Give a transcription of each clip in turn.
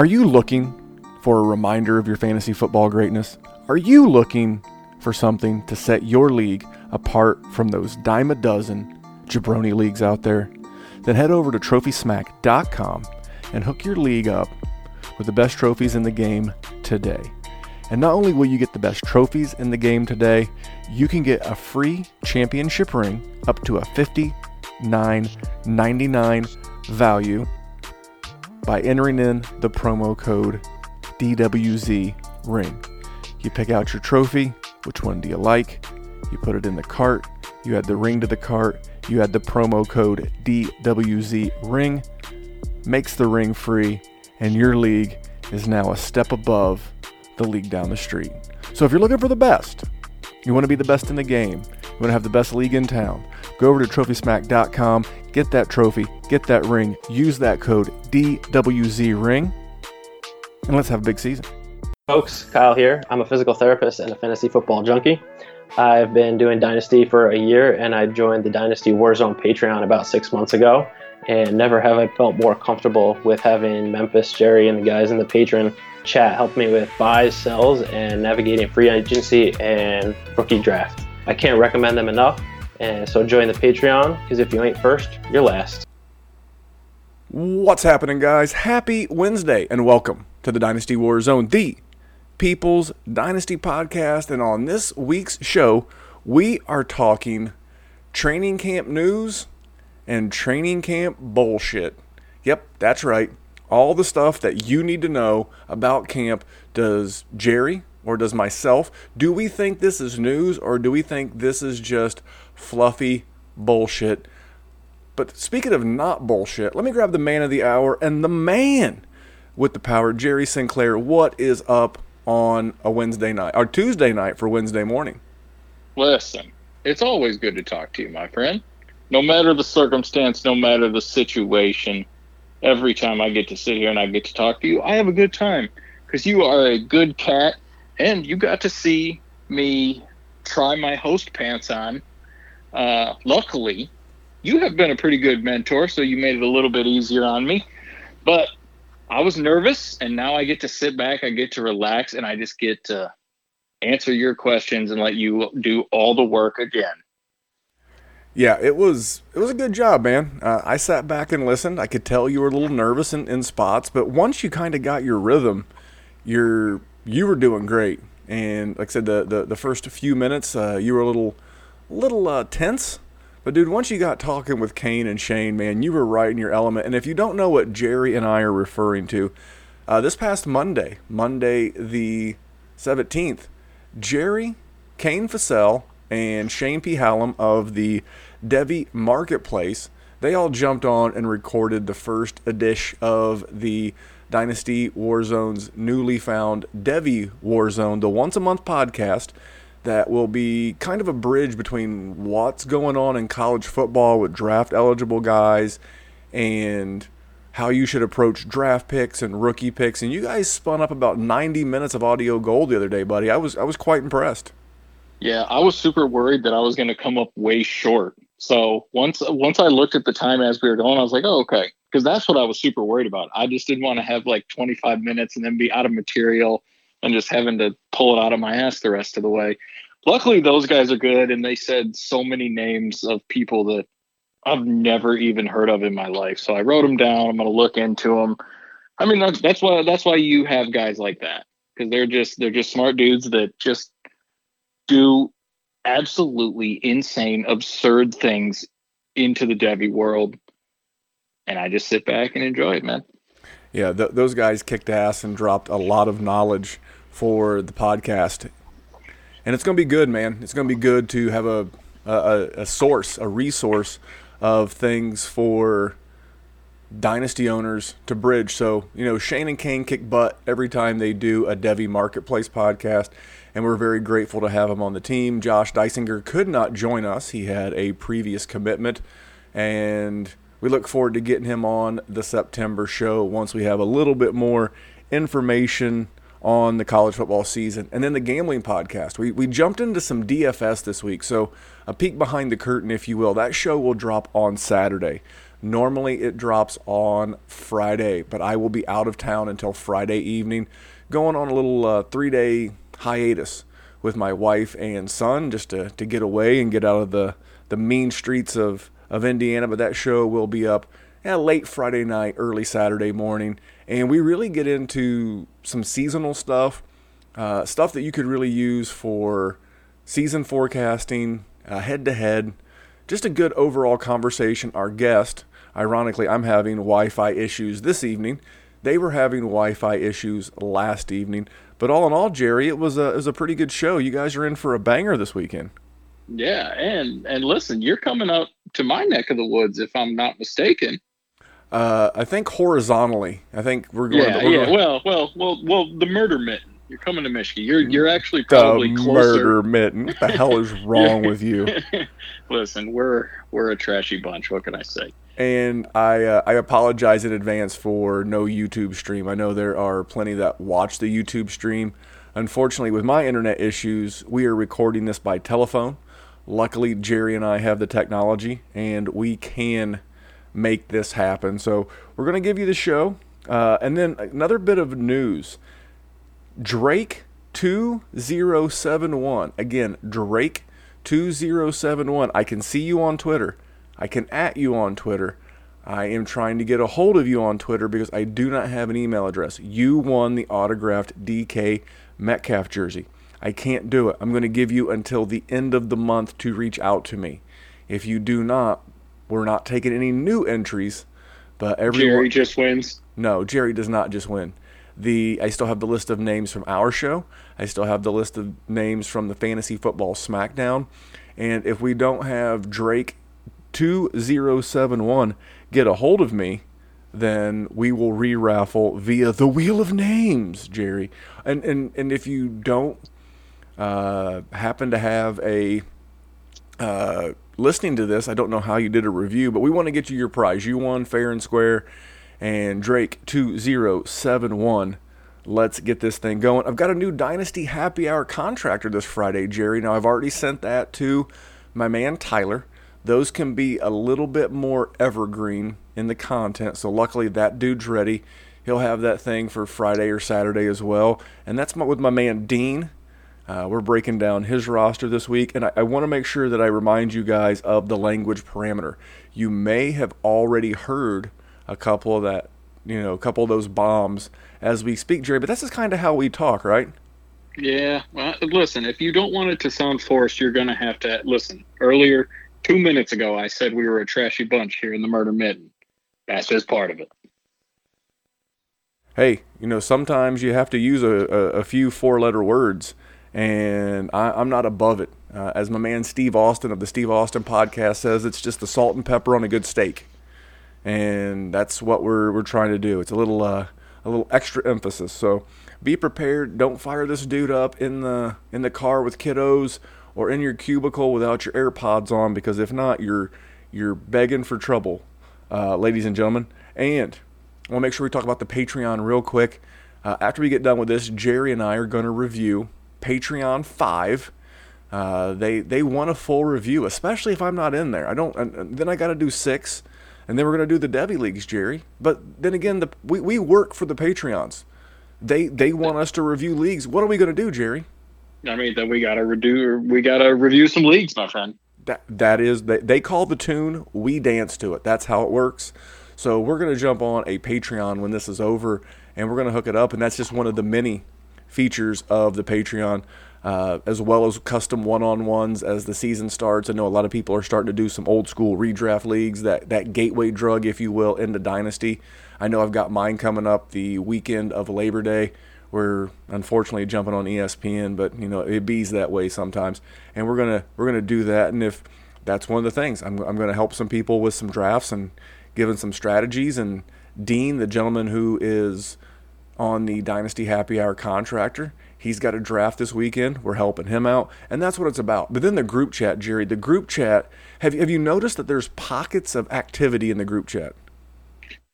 Are you looking for a reminder of your fantasy football greatness? Are you looking for something to set your league apart from those dime a dozen jabroni leagues out there? Then head over to trophysmack.com and hook your league up with the best trophies in the game today. And not only will you get the best trophies in the game today, you can get a free championship ring up to a $59.99 value by entering in the promo code DWZ ring. You pick out your trophy, which one do you like? You put it in the cart, you add the ring to the cart, you add the promo code DWZ ring, makes the ring free, and your league is now a step above the league down the street. So if you're looking for the best, you want to be the best in the game, you want to have the best league in town, go over to trophysmack.com, get that trophy, get that ring, use that code DWZ ring, and let's have a big season. Folks, Kyle here. I'm a physical therapist and a fantasy football junkie. I've been doing Dynasty for a year and I joined the Dynasty Warzone Patreon about six months ago. And never have I felt more comfortable with having Memphis, Jerry, and the guys in the patron chat help me with buys, sells, and navigating free agency and rookie draft. I can't recommend them enough. And so join the Patreon because if you ain't first, you're last. What's happening, guys? Happy Wednesday and welcome to the Dynasty War Zone, the People's Dynasty podcast. And on this week's show, we are talking training camp news and training camp bullshit. Yep, that's right. All the stuff that you need to know about camp. Does Jerry or does myself, do we think this is news or do we think this is just fluffy bullshit? But speaking of not bullshit, let me grab the man of the hour and the man with the power, Jerry Sinclair. What is up on a Wednesday night or Tuesday night for Wednesday morning? Listen, it's always good to talk to you, my friend. No matter the circumstance, no matter the situation, every time I get to sit here and I get to talk to you, I have a good time because you are a good cat and you got to see me try my host pants on. Uh, luckily, you have been a pretty good mentor, so you made it a little bit easier on me. But I was nervous, and now I get to sit back, I get to relax, and I just get to answer your questions and let you do all the work again. Yeah, it was it was a good job, man. Uh, I sat back and listened. I could tell you were a little nervous in, in spots, but once you kind of got your rhythm, you're you were doing great. And like I said, the the, the first few minutes, uh, you were a little little uh, tense. But dude, once you got talking with Kane and Shane, man, you were right in your element. And if you don't know what Jerry and I are referring to, uh, this past Monday, Monday the seventeenth, Jerry, Kane Fassell, and Shane P. Hallam of the Devy Marketplace, they all jumped on and recorded the first edition of the Dynasty Warzone's newly found Devy Warzone, the once a month podcast that will be kind of a bridge between what's going on in college football with draft eligible guys and how you should approach draft picks and rookie picks. And you guys spun up about 90 minutes of audio gold the other day, buddy. I was I was quite impressed. Yeah, I was super worried that I was going to come up way short. So once once I looked at the time as we were going, I was like, oh, okay, because that's what I was super worried about. I just didn't want to have like 25 minutes and then be out of material and just having to pull it out of my ass the rest of the way. Luckily, those guys are good, and they said so many names of people that I've never even heard of in my life. So I wrote them down. I'm going to look into them. I mean, that's that's why that's why you have guys like that because they're just they're just smart dudes that just do absolutely insane, absurd things into the Devy world, and I just sit back and enjoy it, man. Yeah, th- those guys kicked ass and dropped a lot of knowledge for the podcast, and it's going to be good, man. It's going to be good to have a, a a source, a resource of things for dynasty owners to bridge. So, you know, Shane and Kane kick butt every time they do a Devy Marketplace podcast, and we're very grateful to have him on the team. Josh Dysinger could not join us, he had a previous commitment, and we look forward to getting him on the September show once we have a little bit more information on the college football season. And then the gambling podcast. We, we jumped into some DFS this week, so a peek behind the curtain, if you will. That show will drop on Saturday. Normally it drops on Friday, but I will be out of town until Friday evening, going on a little uh, three day hiatus with my wife and son just to, to get away and get out of the, the mean streets of, of Indiana. But that show will be up late Friday night, early Saturday morning. And we really get into some seasonal stuff, uh, stuff that you could really use for season forecasting, head to head. Just a good overall conversation. Our guest, ironically, I'm having Wi Fi issues this evening. They were having Wi Fi issues last evening. But all in all, Jerry, it was a, it was a pretty good show. You guys are in for a banger this weekend. Yeah, and and listen, you're coming up to my neck of the woods, if I'm not mistaken. Uh, I think horizontally. I think we're going. Yeah, to, yeah. going Well, well, well, well. The murder mitten. You're coming to Michigan. You're you're actually the probably closer. murder mitten. What the hell is wrong with you? Listen, we're we're a trashy bunch. What can I say? And I uh, I apologize in advance for no YouTube stream. I know there are plenty that watch the YouTube stream. Unfortunately, with my internet issues, we are recording this by telephone. Luckily, Jerry and I have the technology, and we can make this happen. So we're going to give you the show. Uh, and then another bit of news Drake 2071. Again, Drake 2071. I can see you on Twitter. I can at you on Twitter. I am trying to get a hold of you on Twitter because I do not have an email address. You won the autographed DK Metcalf jersey. I can't do it. I'm going to give you until the end of the month to reach out to me. If you do not, we're not taking any new entries, but everyone. Jerry just wins. No, Jerry does not just win. The I still have the list of names from our show. I still have the list of names from the Fantasy Football Smackdown. And if we don't have Drake 2071 get a hold of me, then we will re-raffle via the Wheel of Names, Jerry. And and and if you don't uh, happen to have a uh, listening to this, I don't know how you did a review, but we want to get you your prize. You won fair and square, and Drake two zero seven one. Let's get this thing going. I've got a new Dynasty Happy Hour contractor this Friday, Jerry. Now I've already sent that to my man Tyler. Those can be a little bit more evergreen in the content. So luckily that dude's ready. He'll have that thing for Friday or Saturday as well. And that's my, with my man Dean. Uh, we're breaking down his roster this week, and I, I want to make sure that I remind you guys of the language parameter. You may have already heard a couple of that, you know, a couple of those bombs as we speak, Jerry. But this is kind of how we talk, right? Yeah. Well, listen, if you don't want it to sound forced, you're going to have to listen. Earlier, two minutes ago, I said we were a trashy bunch here in the Murder Mitten. That's just part of it. Hey, you know, sometimes you have to use a, a, a few four-letter words and I, am not above it. Uh, as my man Steve Austin of the Steve Austin podcast says, it's just the salt and pepper on a good steak, and that's what we're we're trying to do. It's a little uh, a little extra emphasis. So be prepared. Don't fire this dude up in the in the car with kiddos or in your cubicle without your AirPods on, because if not, you're you're begging for trouble, uh, ladies and gentlemen. And I want to make sure we talk about the Patreon real quick. Uh, after we get done with this, Jerry and I are going to review Patreon five. Uh, they they want a full review, especially if I'm not in there. I don't. And then I got to do six, and then we're gonna do the Devy leagues, Jerry. But then again, the we, we work for the Patreons. They they want us to review leagues. What are we gonna do, Jerry? I mean, then we gotta redo. We gotta review some leagues, my friend. That that is they they call the tune. We dance to it. That's how it works. So we're gonna jump on a Patreon when this is over, and we're gonna hook it up. And that's just one of the many features of the Patreon, uh, as well as custom one-on-ones as the season starts. I know a lot of people are starting to do some old school redraft leagues, that that gateway drug, if you will, into Dynasty. I know I've got mine coming up the weekend of Labor Day. We're unfortunately jumping on ESPN, but you know it bees that way sometimes, and we're gonna we're gonna do that. And if that's one of the things, I'm I'm gonna help some people with some drafts and giving some strategies. And Dean, the gentleman who is on the Dynasty Happy Hour contractor, he's got a draft this weekend. We're helping him out, and that's what it's about. But then the group chat, Jerry, the group chat. Have have you noticed that there's pockets of activity in the group chat?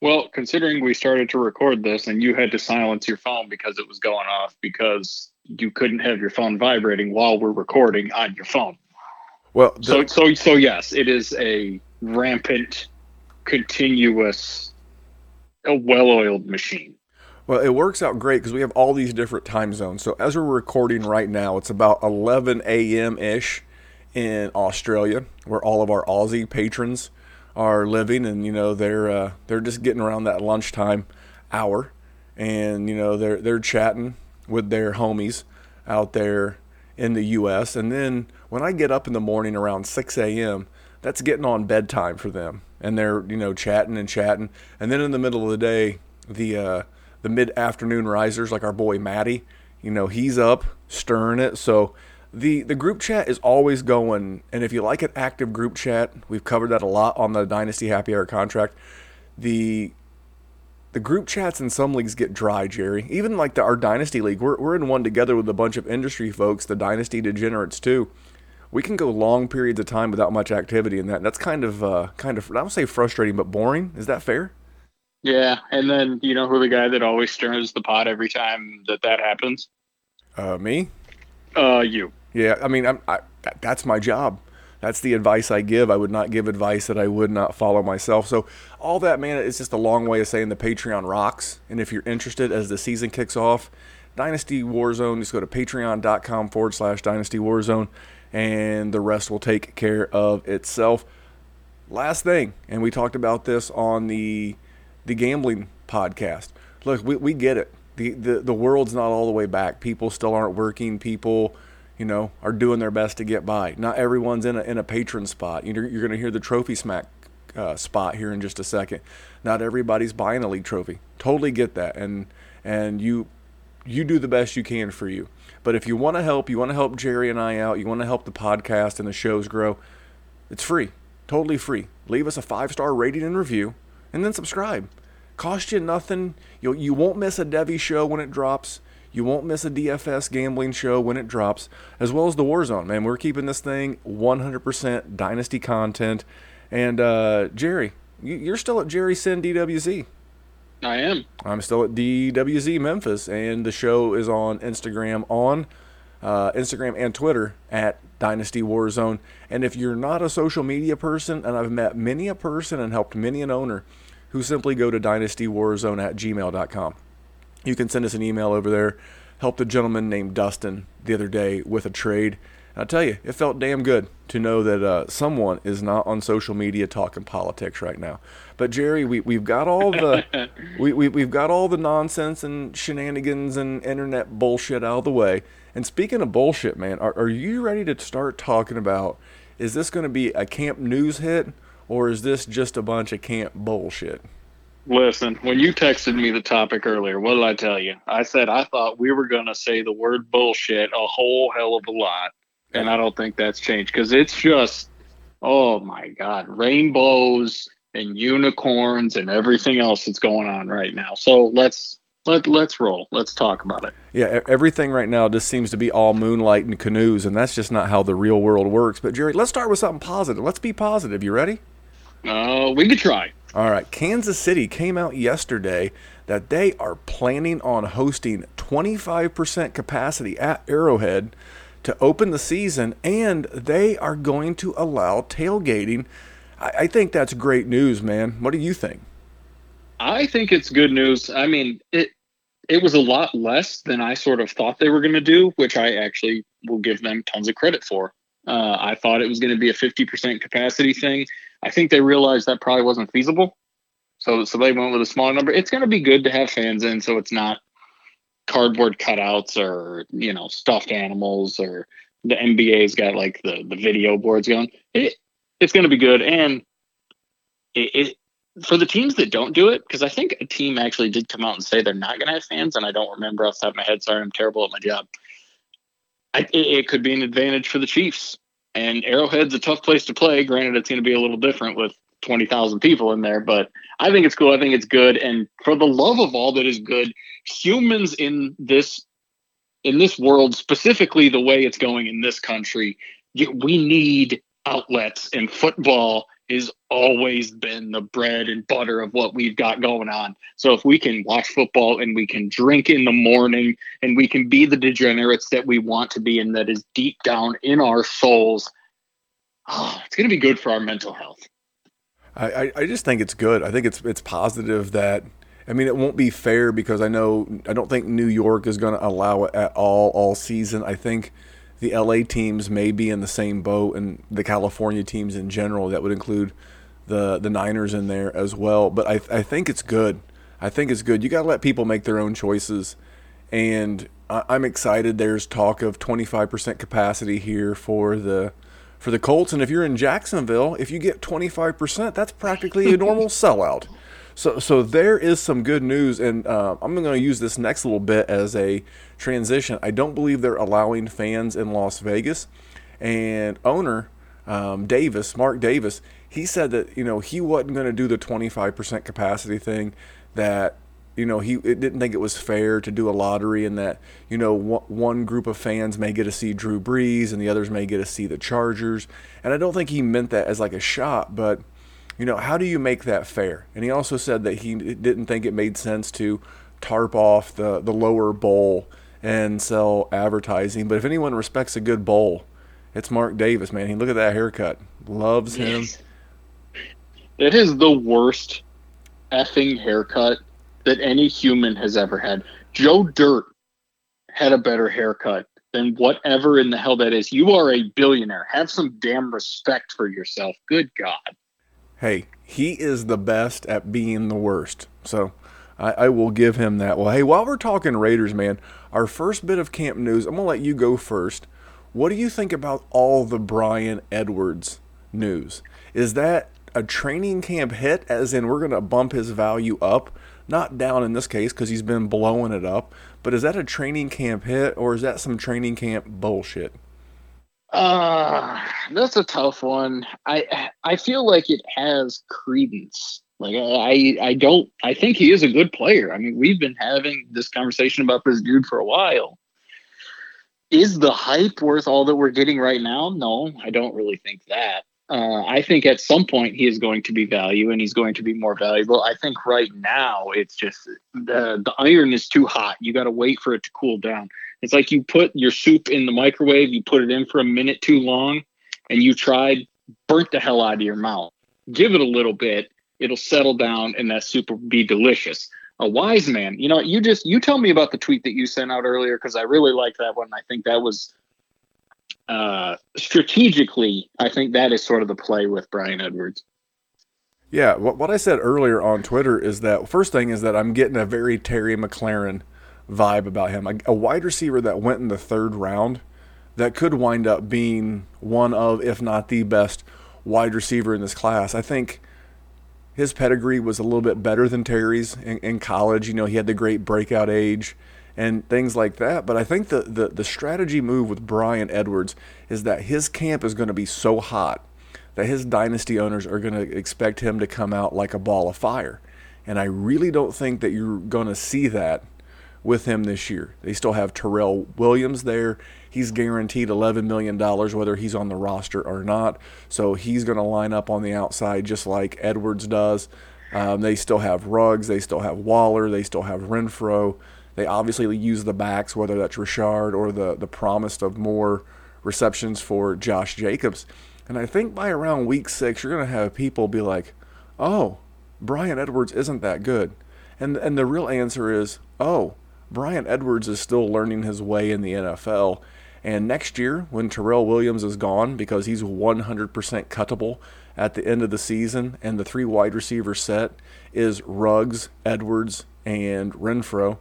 Well, considering we started to record this and you had to silence your phone because it was going off because you couldn't have your phone vibrating while we're recording on your phone. Well, the, so so so yes, it is a rampant, continuous, a well-oiled machine. Well, it works out great because we have all these different time zones. So as we're recording right now, it's about 11 a.m. ish in Australia, where all of our Aussie patrons are living, and you know they're uh, they're just getting around that lunchtime hour, and you know they're they're chatting with their homies out there in the U.S. And then when I get up in the morning around 6 a.m., that's getting on bedtime for them, and they're you know chatting and chatting. And then in the middle of the day, the uh, the mid afternoon risers like our boy Matty, you know he's up stirring it. So the the group chat is always going, and if you like an active group chat, we've covered that a lot on the Dynasty Happy Hour contract. The the group chats in some leagues get dry, Jerry. Even like the, our Dynasty League, we're, we're in one together with a bunch of industry folks, the Dynasty Degenerates too. We can go long periods of time without much activity in that. And That's kind of uh, kind of I don't say frustrating, but boring. Is that fair? Yeah, and then you know who the guy that always stirs the pot every time that that happens? Uh, me? Uh, you. Yeah, I mean, I'm, I, that, that's my job that's the advice I give. I would not give advice that I would not follow myself. So all that, man, is just a long way of saying the Patreon rocks. And if you're interested as the season kicks off, Dynasty Warzone, just go to patreon.com forward slash Dynasty Warzone, and the rest will take care of itself. Last thing, and we talked about this on the the gambling podcast. Look, we, we get it. The, the the world's not all the way back. People still aren't working. People you know, are doing their best to get by. Not everyone's in a, in a patron spot. You're, you're going to hear the trophy smack uh, spot here in just a second. Not everybody's buying a league trophy. Totally get that, and and you you do the best you can for you. But if you want to help, you want to help Jerry and I out, you want to help the podcast and the shows grow, it's free, totally free. Leave us a five star rating and review, and then subscribe. Cost you nothing. You you won't miss a Devy show when it drops. You won't miss a DFS gambling show when it drops, as well as the Warzone. Man, we're keeping this thing 100% Dynasty content. And uh, Jerry, you're still at Jerry Sin DWZ. I am. I'm still at DWZ Memphis, and the show is on Instagram on uh, Instagram and Twitter at Dynasty Warzone. And if you're not a social media person, and I've met many a person and helped many an owner who simply go to dynastywarzone at gmail.com you can send us an email over there. Helped a gentleman named Dustin the other day with a trade. And I'll tell you, it felt damn good to know that uh, someone is not on social media talking politics right now. But Jerry, we we've got all the we, we we've got all the nonsense and shenanigans and internet bullshit out of the way. And speaking of bullshit, man, are, are you ready to start talking about? Is this going to be a camp news hit, or is this just a bunch of camp bullshit? Listen, when you texted me the topic earlier, what did I tell you? I said I thought we were going to say the word bullshit a whole hell of a lot. And I don't think that's changed because it's just, oh my God, rainbows and unicorns and everything else that's going on right now. So let's let let's roll. Let's talk about it. Yeah, everything right now just seems to be all moonlight and canoes, and that's just not how the real world works. But Jerry, let's start with something positive. Let's be positive. You ready? Uh, we could try. All right, Kansas City came out yesterday that they are planning on hosting 25% capacity at Arrowhead to open the season, and they are going to allow tailgating. I, I think that's great news, man. What do you think? I think it's good news. I mean, it it was a lot less than I sort of thought they were going to do, which I actually will give them tons of credit for. Uh, I thought it was going to be a 50% capacity thing. I think they realized that probably wasn't feasible. So so they went with a smaller number. It's going to be good to have fans in, so it's not cardboard cutouts or you know stuffed animals or the NBA's got like the the video boards going. It it's going to be good, and it, it for the teams that don't do it, because I think a team actually did come out and say they're not going to have fans, and I don't remember off the top of my head. Sorry, I'm terrible at my job. I, it, it could be an advantage for the Chiefs and Arrowhead's a tough place to play. Granted, it's going to be a little different with 20,000 people in there, but I think it's cool. I think it's good. And for the love of all that is good, humans in this in this world, specifically the way it's going in this country, we need outlets and football has always been the bread and butter of what we've got going on. So if we can watch football and we can drink in the morning and we can be the degenerates that we want to be and that is deep down in our souls, oh, it's going to be good for our mental health. I, I just think it's good. I think it's it's positive that I mean it won't be fair because I know I don't think New York is going to allow it at all all season. I think the LA teams may be in the same boat and the California teams in general. That would include the the Niners in there as well. But I I think it's good. I think it's good. You got to let people make their own choices, and I, I'm excited. There's talk of 25% capacity here for the for the Colts, and if you're in Jacksonville, if you get 25%, that's practically a normal sellout. So, so there is some good news, and uh, I'm going to use this next little bit as a transition. I don't believe they're allowing fans in Las Vegas, and owner um, Davis, Mark Davis, he said that you know he wasn't going to do the 25% capacity thing. That you know he didn't think it was fair to do a lottery, and that you know one group of fans may get to see Drew Brees, and the others may get to see the Chargers. And I don't think he meant that as like a shot, but you know, how do you make that fair? And he also said that he didn't think it made sense to tarp off the, the lower bowl and sell advertising. But if anyone respects a good bowl, it's Mark Davis, man. He look at that haircut. Loves him. It is the worst effing haircut that any human has ever had. Joe Dirt had a better haircut than whatever in the hell that is. You are a billionaire. Have some damn respect for yourself. Good God hey, he is the best at being the worst. So I, I, will give him that. Well, hey, while we're talking Raiders, man, our first bit of camp news, I'm going to let you go first. What do you think about all the Bryan Edwards news? Is that a training camp hit, as in we're going to bump his value up? Not down in this case because he's been blowing it up, but is that a training camp hit or is that some training camp bullshit? Uh, that's a tough one. I I feel like it has credence. Like I I don't I think he is a good player. I mean, we've been having this conversation about this dude for a while. Is the hype worth all that we're getting right now? No, I don't really think that. Uh, I think at some point he is going to be value and he's going to be more valuable. I think right now it's just the the iron is too hot. You got to wait for it to cool down. It's like you put your soup in the microwave, you put it in for a minute too long, and you tried burnt the hell out of your mouth. Give it a little bit, it'll settle down, and that soup will be delicious. A wise man, you know, you just you tell me about the tweet that you sent out earlier because I really like that one. I think that was uh strategically, I think that is sort of the play with Bryan Edwards. Yeah, what, what I said earlier on Twitter is that first thing is that I'm getting a very Terry McLaurin vibe about him. A, a wide receiver that went in the third round that could wind up being one of, if not the best wide receiver in this class. I think his pedigree was a little bit better than Terry's in, in, college. You know, he had the great breakout age and things like that. But I think the, the, the strategy move with Bryan Edwards is that his camp is going to be so hot that his dynasty owners are going to expect him to come out like a ball of fire. And I really don't think that you're going to see that with him this year. They still have Tyrell Williams there. He's guaranteed $11 million whether he's on the roster or not. So he's going to line up on the outside just like Edwards does. Um, they still have Ruggs. They still have Waller. They still have Renfrow. They obviously use the backs, whether that's Richard or the, the promise of more receptions for Josh Jacobs. And I think by around week six, you're going to have people be like, oh, Bryan Edwards isn't that good. And, and the real answer is, oh, Bryan Edwards is still learning his way in the NFL. And next year, when Tyrell Williams is gone because he's 100% cuttable at the end of the season, and the three wide receiver set is Ruggs, Edwards, and Renfrow,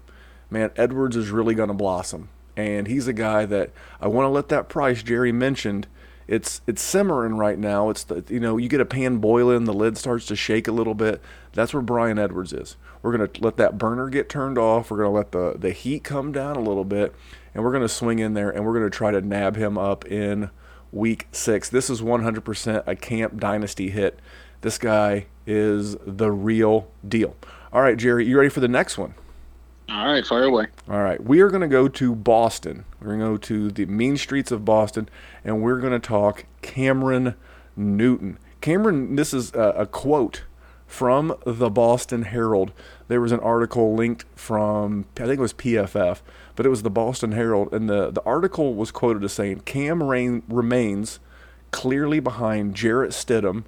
man, Edwards is really going to blossom. And he's a guy that I want to let that price Jerry mentioned it's it's simmering right now. It's the, you know you get a pan boiling, the lid starts to shake a little bit. That's where Bryan Edwards is. We're gonna let that burner get turned off. We're gonna let the the heat come down a little bit, and we're gonna swing in there and we're gonna try to nab him up in week six. This is 100% a camp dynasty hit This guy is the real deal. All right, Jerry, you ready for the next one? All right, fire away. All right, we are going to go to Boston. We're going to go to the mean streets of Boston, and we're going to talk Cameron Newton. Cameron, this is a, a quote from the Boston Herald. There was an article linked from, I think it was PFF, but it was the Boston Herald, and the, the article was quoted as saying Cam Rain remains clearly behind Jarrett Stidham,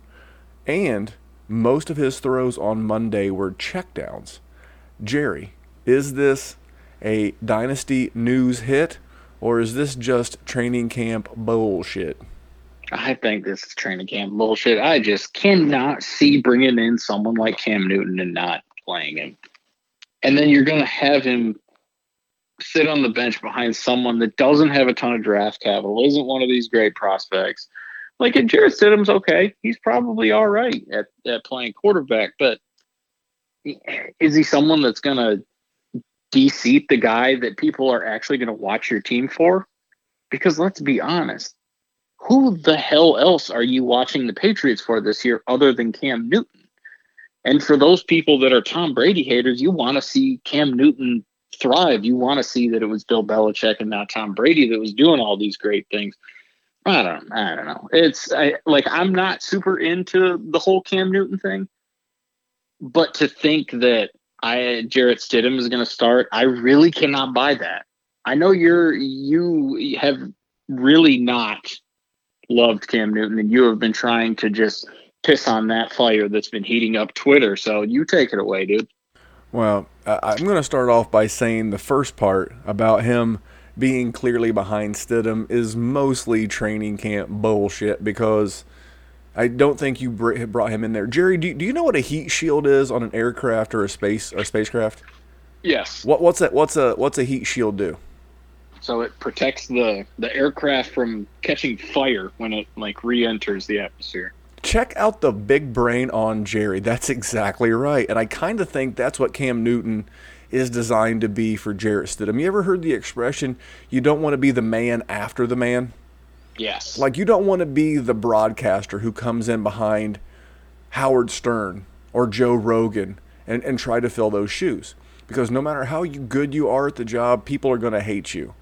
and most of his throws on Monday were checkdowns. Jerry, is this a dynasty news hit, or is this just training camp bullshit? I think this is training camp bullshit. I just cannot see bringing in someone like Cam Newton and not playing him. And then you're going to have him sit on the bench behind someone that doesn't have a ton of draft capital, isn't one of these great prospects. Like, and Jarrett Stidham's okay. He's probably all right at, at playing quarterback, but is he someone that's going to de-seat the guy that people are actually going to watch your team for? Because let's be honest, who the hell else are you watching the Patriots for this year other than Cam Newton? And for those people that are Tom Brady haters, you want to see Cam Newton thrive. You want to see that it was Bill Belichick and not Tom Brady that was doing all these great things. I don't, I don't know. It's I, like I'm not super into the whole Cam Newton thing, but to think that I Jarrett Stidham is going to start. I really cannot buy that. I know you're you have really not loved Cam Newton, and you have been trying to just piss on that fire that's been heating up Twitter. So you take it away, dude. Well, I'm going to start off by saying the first part about him being clearly behind Stidham is mostly training camp bullshit because I don't think you brought him in there. Jerry, do, do you know what a heat shield is on an aircraft or a space or spacecraft? Yes. What what's that? What's a what's a heat shield do? So it protects the the aircraft from catching fire when it like re-enters the atmosphere. Check out the big brain on Jerry. That's exactly right. And I kind of think that's what Cam Newton is designed to be for Jarrett Stidham. You ever heard the expression, you don't want to be the man after the man? Yes. Like you don't want to be the broadcaster who comes in behind Howard Stern or Joe Rogan and, and try to fill those shoes. Because no matter how good you are at the job, people are going to hate you.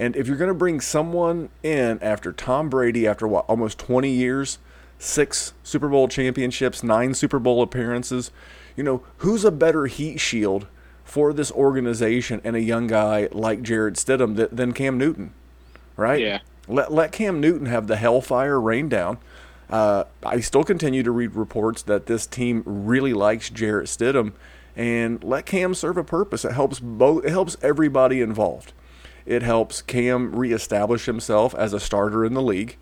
And if you're going to bring someone in after Tom Brady, after what, almost 20 years, six Super Bowl championships, nine Super Bowl appearances, you know, who's a better heat shield for this organization and a young guy like Jarrett Stidham than Cam Newton? Right? Yeah. Let let Cam Newton have the hellfire rain down. Uh, I still continue to read reports that this team really likes Jarrett Stidham, and let Cam serve a purpose. It helps both. It helps everybody involved. It helps Cam reestablish himself as a starter in the league.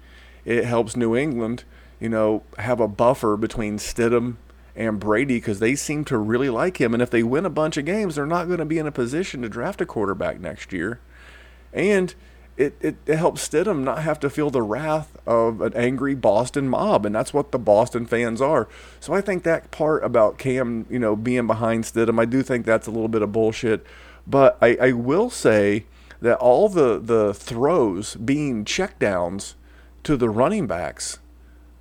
It helps New England, you know, have a buffer between Stidham and Brady because they seem to really like him. And if they win a bunch of games, they're not going to be in a position to draft a quarterback next year. And it, it, it helps Stidham not have to feel the wrath of an angry Boston mob, and that's what the Boston fans are. So I think that part about Cam, you know, being behind Stidham, I do think that's a little bit of bullshit. But I, I will say that all the, the throws being checkdowns to the running backs,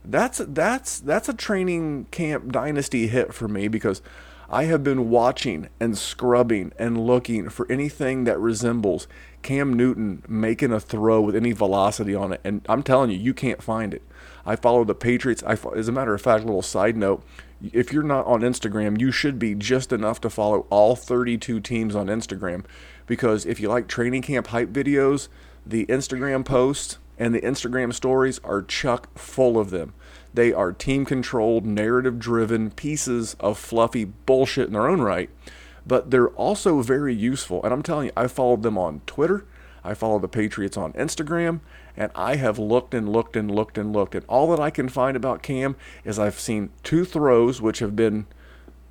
that's that's that's a training camp dynasty hit for me because I have been watching and scrubbing and looking for anything that resembles Cam Newton making a throw with any velocity on it, and I'm telling you, you can't find it. I follow the Patriots. I, as a matter of fact, little side note: if you're not on Instagram, you should be just enough to follow all 32 teams on Instagram, because if you like training camp hype videos, the Instagram posts and the Instagram stories are chuck full of them. They are team controlled, narrative driven pieces of fluffy bullshit in their own right, but they're also very useful. And I'm telling you, I followed them on Twitter, I follow the Patriots on Instagram, and I have looked and looked and looked and looked. And all that I can find about Cam is I've seen two throws which have been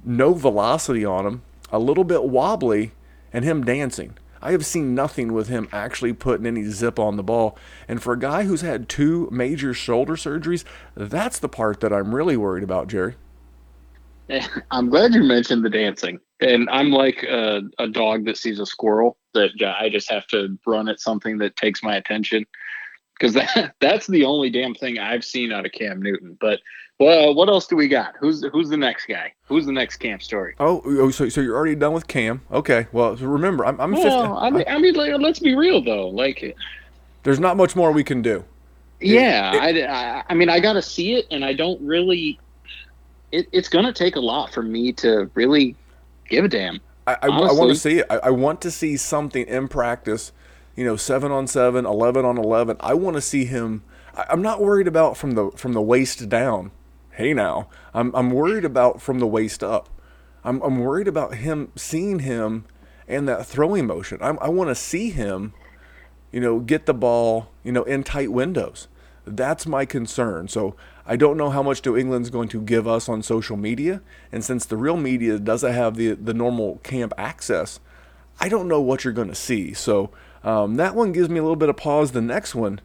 no velocity on them, a little bit wobbly, and him dancing. I have seen nothing with him actually putting any zip on the ball. And for a guy who's had two major shoulder surgeries, that's the part that I'm really worried about, Jerry. I'm glad you mentioned the dancing. And I'm like a, a dog that sees a squirrel that I just have to run at something that takes my attention. because that that's the only damn thing I've seen out of Cam Newton. But well, what else do we got? Who's who's the next guy? Who's the next Cam story? Oh, oh so, so you're already done with Cam? Okay. Well, remember, I'm I'm 50, Well, I mean, I mean, like, let's be real though. Like, There's not much more we can do. yeah, I, I, I mean, I got to see it, and I don't really. It, it's gonna take a lot for me to really give a damn. I, I, I want to see it. I, I want to see something in practice. You know, seven on seven, 11 on eleven. I want to see him. I, I'm not worried about from the from the waist down. Hey now, I'm I'm worried about from the waist up. I'm I'm worried about him seeing him and that throwing motion. I'm, I want to see him. You know, get the ball. You know, in tight windows. That's my concern. So I don't know how much New England's going to give us on social media, and since the real media doesn't have the the normal camp access, I don't know what you're going to see. So um, that one gives me a little bit of pause. The next one,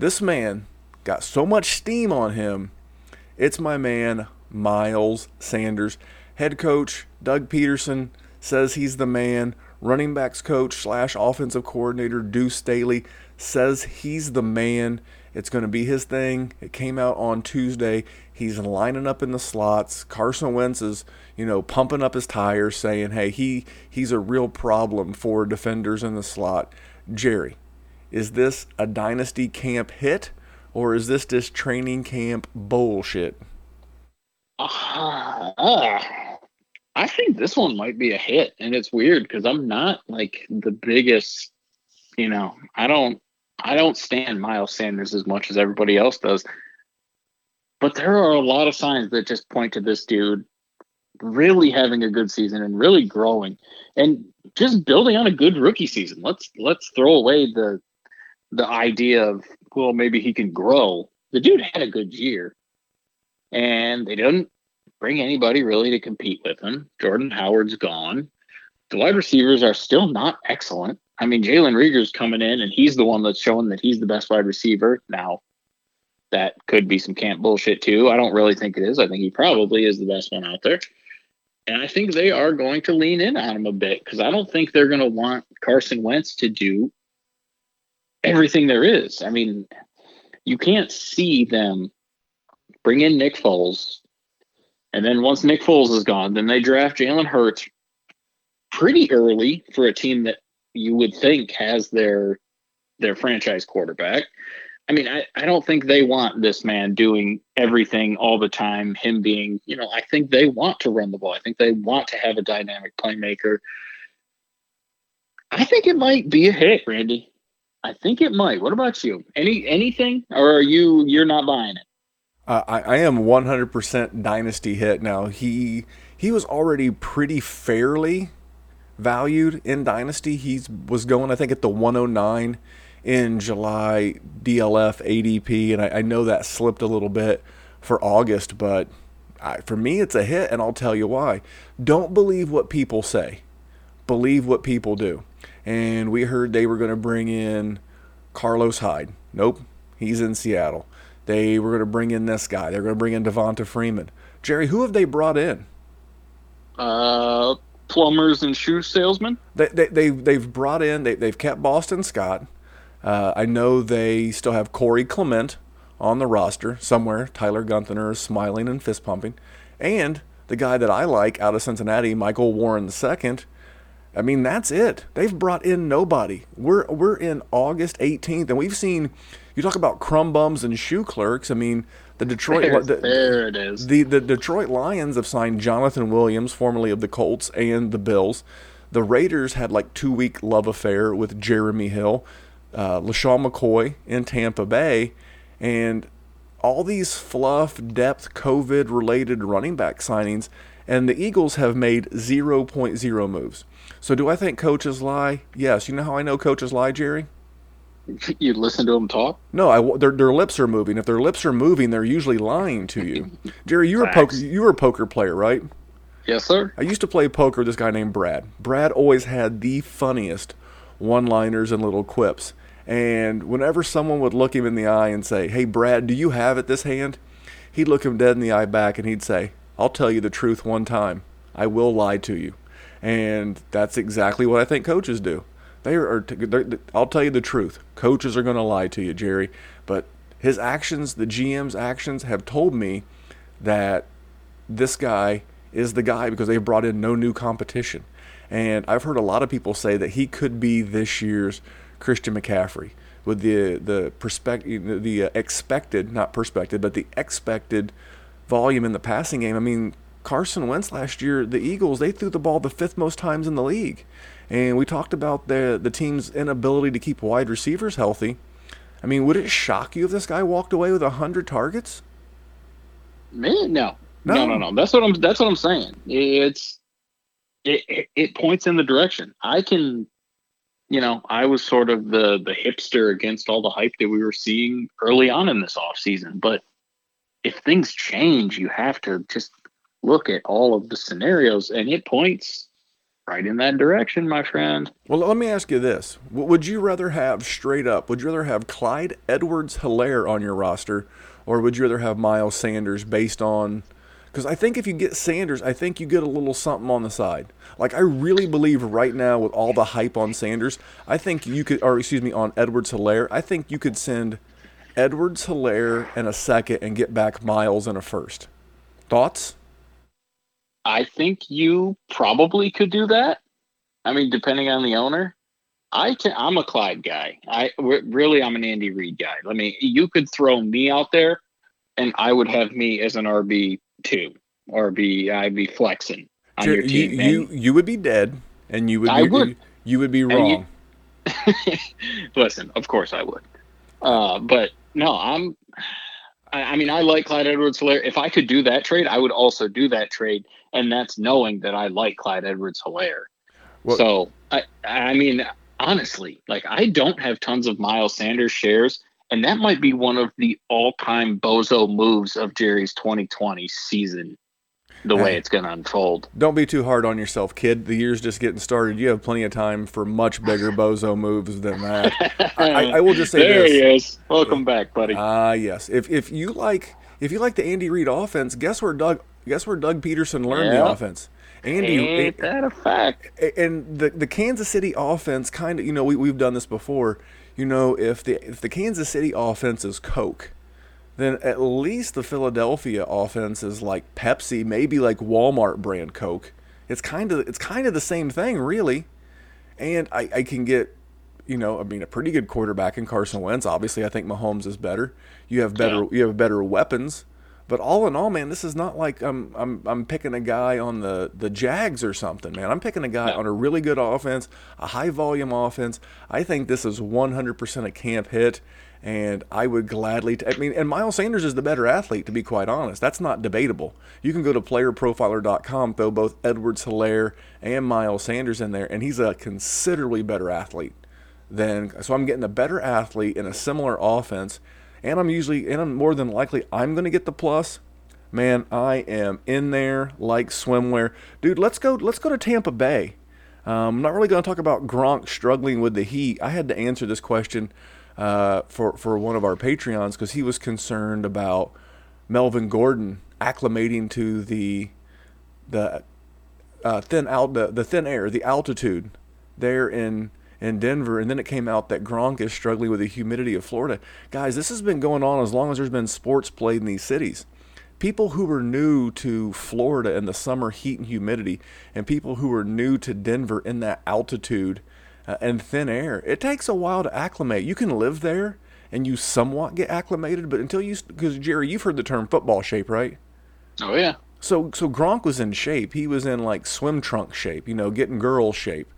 this man got so much steam on him. It's my man Miles Sanders, head coach Doug Pederson says he's the man. Running backs coach slash offensive coordinator Deuce Staley says he's the man. It's going to be his thing. It came out on Tuesday. He's lining up in the slots. Carson Wentz is, you know, pumping up his tires, saying, "Hey, he he's a real problem for defenders in the slot." Jerry, is this a dynasty camp hit, or is this just training camp bullshit? Ah, I think this one might be a hit, and it's weird because I'm not like the biggest. You know, I don't, I don't stand Miles Sanders as much as everybody else does. But there are a lot of signs that just point to this dude really having a good season and really growing, and just building on a good rookie season. Let's let's throw away the the idea of well maybe he can grow. The dude had a good year, and they didn't bring anybody really to compete with him. Jordan Howard's gone. The wide receivers are still not excellent. I mean, Jalen Reagor's coming in, and he's the one that's showing that he's the best wide receiver. Now, that could be some camp bullshit too. I don't really think it is. I think he probably is the best one out there. And I think they are going to lean in on him a bit because I don't think they're going to want Carson Wentz to do everything there is. I mean, you can't see them bring in Nick Foles, and then once Nick Foles is gone, then they draft Jalen Hurts pretty early for a team that you would think has their their franchise quarterback. I mean, I, I don't think they want this man doing everything all the time, him being, you know, I think they want to run the ball. I think they want to have a dynamic playmaker. I think it might be a hit, Randy. I think it might. What about you? Any anything? Or are you you're not buying it? Uh, I, I am 100% dynasty hit now. He he was already pretty fairly valued in dynasty. He was going, I think, at the 109 in July DLF ADP, and I, I know that slipped a little bit for August, but I, for me, it's a hit, and I'll tell you why. Don't believe what people say. Believe what people do. And we heard they were going to bring in Carlos Hyde. Nope, he's in Seattle. They were going to bring in this guy. They're going to bring in Devonta Freeman. Jerry, who have they brought in? Uh plumbers and shoe salesmen? They, they, they, they've brought in, they, they've kept Boston Scott. Uh, I know they still have Corey Clement on the roster somewhere. Tyler Gunther is smiling and fist pumping. And the guy that I like out of Cincinnati, Michael Warren II. I mean, that's it. They've brought in nobody. We're we're in August 18th, and we've seen. You talk about crumb bums and shoe clerks. I mean, the Detroit There, the, there it is. the the Detroit Lions have signed Jonathan Williams, formerly of the Colts and the Bills. The Raiders had like two week love affair with Jeremy Hill, uh, LeSean McCoy in Tampa Bay, and all these fluff, depth, COVID related running back signings, and the Eagles have made 0.0 moves. So do I think coaches lie? Yes. You know how I know coaches lie, Jerry? you listen to them talk? No, I, their, their lips are moving. If their lips are moving, they're usually lying to you. Jerry, you were a poker you were a poker player, right? Yes, sir. I used to play poker with this guy named Brad. Brad always had the funniest one-liners and little quips. And whenever someone would look him in the eye and say, "Hey, Brad, do you have it this hand?" He'd look him dead in the eye back and he'd say, "I'll tell you the truth one time. I will lie to you." And that's exactly what I think coaches do. They are. I'll tell you the truth. Coaches are going to lie to you, Jerry. But his actions, the GM's actions, have told me that this guy is the guy because they've brought in no new competition. And I've heard a lot of people say that he could be this year's Christian McCaffrey with the the perspective, the uh, expected, not perspective, but the expected volume in the passing game. I mean, Carson Wentz last year, the Eagles, they threw the ball the fifth most times in the league. And we talked about the the team's inability to keep wide receivers healthy. I mean, would it shock you if this guy walked away with hundred targets? Man, no. no, no, no, no. That's what I'm. That's what I'm saying. It's it, it points in the direction. I can, you know, I was sort of the the hipster against all the hype that we were seeing early on in this off season. But if things change, you have to just look at all of the scenarios, and it points right in that direction, my friend. Well, let me ask you this: Would you rather have straight up? Would you rather have Clyde Edwards-Helaire on your roster, or would you rather have Miles Sanders based on? Because I think if you get Sanders, I think you get a little something on the side. Like I really believe right now with all the hype on Sanders, I think you could, or excuse me, on Edwards-Helaire, I think you could send Edwards-Helaire in a second and get back Miles in a first. Thoughts? I think you probably could do that. I mean, depending on the owner. I can, I'm a Clyde guy. I really I'm an Andy Reid guy. I mean, you could throw me out there, and I would have me as an RB two, RB. I'd be flexing on your team. You, you, you would be dead, and you would. I be, would. You, you would be wrong. Listen, of course I would. Uh, but no, I'm. I, I mean, I like Clyde Edwards-Helaire. If I could do that trade, I would also do that trade, and that's knowing that I like Clyde Edwards-Helaire. So I, I mean, honestly, like I don't have tons of Miles Sanders shares, and that might be one of the all-time bozo moves of Jerry's 2020 season the way it's going to unfold. Don't be too hard on yourself, kid. The year's just getting started. You have plenty of time for much bigger bozo moves than that. I, I, will just say there this. he is. Welcome back, buddy. Ah, uh, yes. If if you like if you like the Andy Reid offense, guess where Doug guess where Doug Pederson learned yeah. the offense. Andy, ain't eh, that a fact? Eh, eh, and the the Kansas City offense kind of you know we we've done this before. You know if the if the Kansas City offense is Coke then at least the Philadelphia offense is like Pepsi, maybe like Walmart brand Coke. It's kind of it's kind of the same thing, really. And I, I can get, you know, I mean, a pretty good quarterback in Carson Wentz. Obviously, I think Mahomes is better. You have better yeah. you have better weapons. But all in all, man, this is not like I'm I'm I'm picking a guy on the the Jags or something, man. I'm picking a guy no. on a really good offense, a high volume offense. I think this is 100% a camp hit and I would gladly. T- I mean, and Miles Sanders is the better athlete, to be quite honest. That's not debatable. You can go to playerprofiler.com, throw both Edwards-Helaire and Miles Sanders in there, and he's a considerably better athlete than. So I'm getting a better athlete in a similar offense, and I'm usually, and I'm more than likely, I'm going to get the plus. Man, I am in there like swimwear, dude. Let's go. Let's go to Tampa Bay. Um, I'm not really going to talk about Gronk struggling with the heat. I had to answer this question uh, for for one of our Patreons because he was concerned about Melvin Gordon acclimating to the the uh, thin out the, the thin air, the altitude there in in Denver, and then it came out that Gronk is struggling with the humidity of Florida. Guys, this has been going on as long as there's been sports played in these cities. People who were new to Florida in the summer heat and humidity, and people who were new to Denver in that altitude uh, and thin air. It takes a while to acclimate. You can live there and you somewhat get acclimated, but until you, because Jerry, you've heard the term football shape, right? Oh yeah. So so Gronk was in shape. He was in like swim trunk shape, you know, getting girl shape.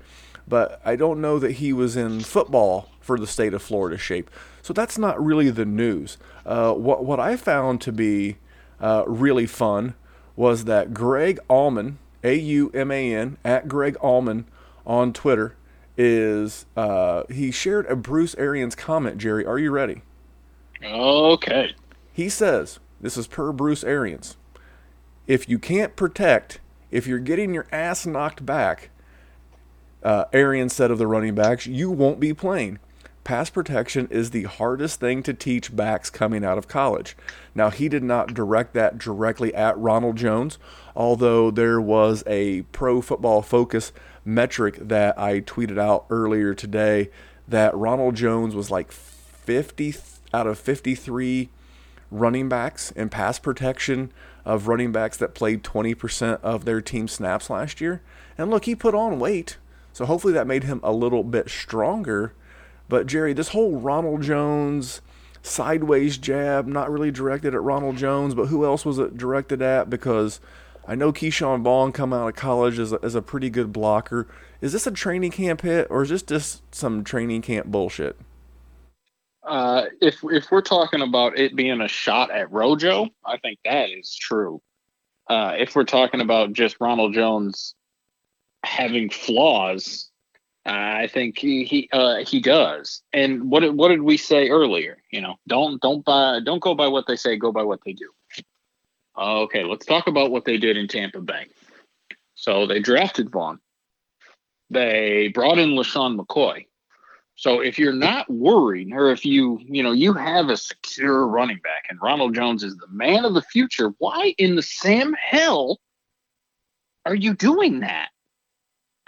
But I don't know that he was in football for the state of Florida shape. So that's not really the news. Uh, what what I found to be uh, really fun was that Greg Auman, A U M A N, at Greg Auman on Twitter, is uh, he shared a Bruce Arians comment. Jerry, are you ready? Okay. He says, "This is per Bruce Arians. If you can't protect, if you're getting your ass knocked back, uh, Arians said of the running backs, you won't be playing." Pass protection is the hardest thing to teach backs coming out of college. Now, he did not direct that directly at Ronald Jones, although there was a pro football focus metric that I tweeted out earlier today that Ronald Jones was like 50 out of 53 running backs in pass protection of running backs that played 20% of their team snaps last year. And look, he put on weight. So hopefully that made him a little bit stronger. But Jerry, this whole Ronald Jones sideways jab, not really directed at Ronald Jones, but who else was it directed at? Because I know Ke'Shawn Vaughn come out of college as a, as a pretty good blocker. Is this a training camp hit or is this just some training camp bullshit? Uh, if if we're talking about it being a shot at Rojo, I think that is true. Uh, if we're talking about just Ronald Jones having flaws, I think he he uh, he does. And what what did we say earlier? You know, don't don't buy don't go by what they say, go by what they do. Okay, let's talk about what they did in Tampa Bay. So they drafted Vaughn. They brought in LeSean McCoy. So if you're not worried, or if you, you know, you have a secure running back and Ronald Jones is the man of the future, why in the Sam hell are you doing that?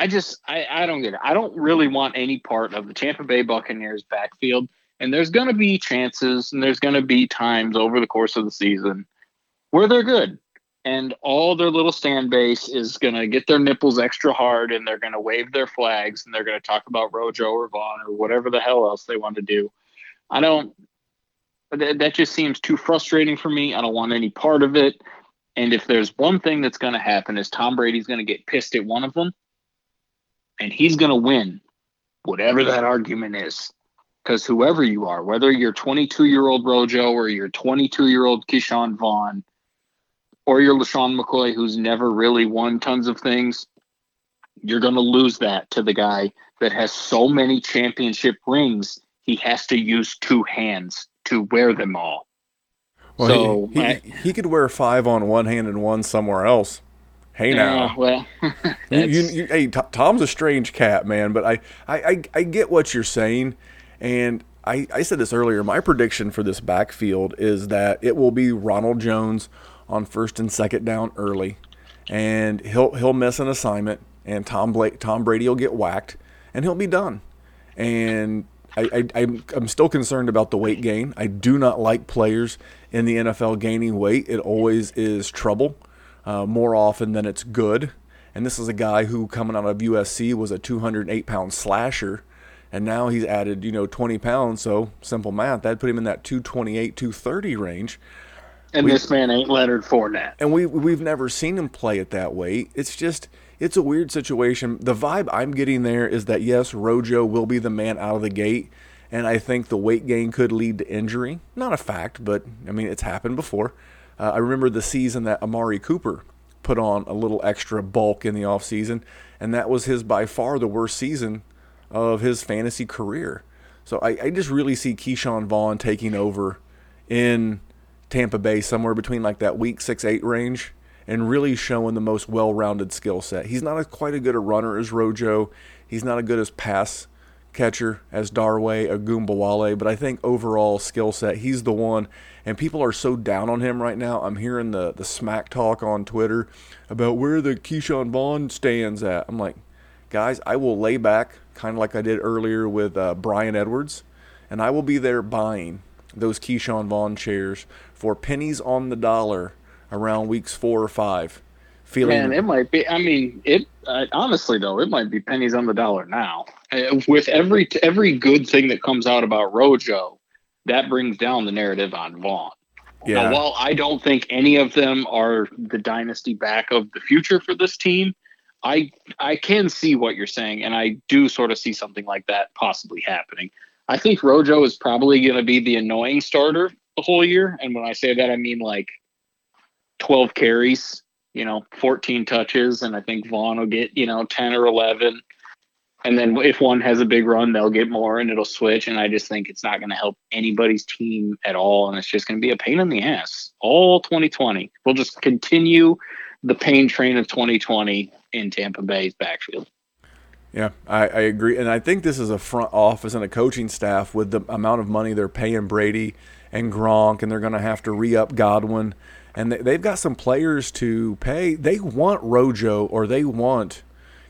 I just I, I don't get it. I don't really want any part of the Tampa Bay Buccaneers backfield. And there's gonna be chances and there's gonna be times over the course of the season where they're good and all their little stand base is going to get their nipples extra hard and they're going to wave their flags and they're going to talk about Rojo or Vaughn or whatever the hell else they want to do. I don't, that just seems too frustrating for me. I don't want any part of it. And if there's one thing that's going to happen is Tom Brady's going to get pissed at one of them and he's going to win whatever that argument is. Because whoever you are, whether you're 22 year old Rojo or you're 22 year old Ke'Shawn Vaughn, or you're LeSean McCoy, who's never really won tons of things, you're going to lose that to the guy that has so many championship rings. He has to use two hands to wear them all. Well, so he, he, I, he could wear five on one hand and one somewhere else. Hey now, uh, well, you, you, you, hey, Tom's a strange cat, man. But I, I, I, I get what you're saying, and I, I said this earlier. My prediction for this backfield is that it will be Ronald Jones on first and second down early, and he'll he'll miss an assignment, and Tom Blake, Tom Brady will get whacked, and he'll be done. And I, I, I'm still concerned about the weight gain. I do not like players in the NFL gaining weight. It always is trouble, uh, more often than it's good. And this is a guy who, coming out of USC, was a 208 pound slasher, and now he's added, you know, 20 pounds. So simple math, that put him in that 228, 230 range. And we, this man ain't Leonard Fournette. And we we've never seen him play it that way. It's just it's a weird situation. The vibe I'm getting there is that yes, Rojo will be the man out of the gate, and I think the weight gain could lead to injury. Not a fact, but I mean it's happened before. Uh, I remember the season that Amari Cooper put on a little extra bulk in the offseason, and that was his by far the worst season of his fantasy career. So I, I just really see Ke'Shawn Vaughn taking over in Tampa Bay somewhere between like that week six eight range and really showing the most well-rounded skill set. He's not quite as good a runner as Rojo. He's not as good as pass catcher as Dare Ogunbowale, but I think overall skill set, he's the one. And people are so down on him right now. I'm hearing the the smack talk on Twitter about where the Ke'Shawn Vaughn stands at. I'm like, guys, I will lay back, kind of like I did earlier with uh, Bryan Edwards, and I will be there buying those Ke'Shawn Vaughn chairs for pennies on the dollar around weeks four or five. Feeling Man, it might be. I mean, it uh, honestly though, it might be pennies on the dollar now. Uh, with every every good thing that comes out about Rojo, that brings down the narrative on Vaughn. Yeah. Now, while I don't think any of them are the dynasty back of the future for this team, I I can see what you're saying, and I do sort of see something like that possibly happening. I think Rojo is probably going to be the annoying starter the whole year. And when I say that, I mean like 12 carries, you know, 14 touches. And I think Vaughn will get, you know, 10 or 11. And then if one has a big run, they'll get more and it'll switch. And I just think it's not going to help anybody's team at all. And it's just going to be a pain in the ass all 2020. We'll just continue the pain train of 2020 in Tampa Bay's backfield. Yeah, I, I, agree. And I think this is a front office and a coaching staff with the amount of money they're paying Brady and Gronk, and they're going to have to re up Godwin. And they, they've got some players to pay. They want Rojo or they want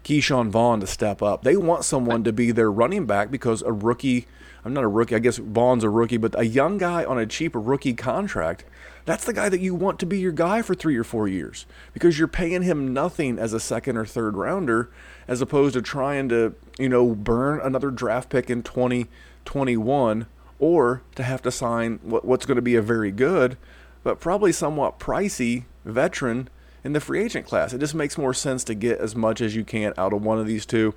Ke'Shawn Vaughn to step up. They want someone to be their running back because a rookie, I'm not a rookie, I guess Vaughn's a rookie, but a young guy on a cheap rookie contract, that's the guy that you want to be your guy for three or four years because you're paying him nothing as a second or third rounder as opposed to trying to, you know, burn another draft pick in 2021 or to have to sign what's going to be a very good, but probably somewhat pricey veteran in the free agent class. It just makes more sense to get as much as you can out of one of these two.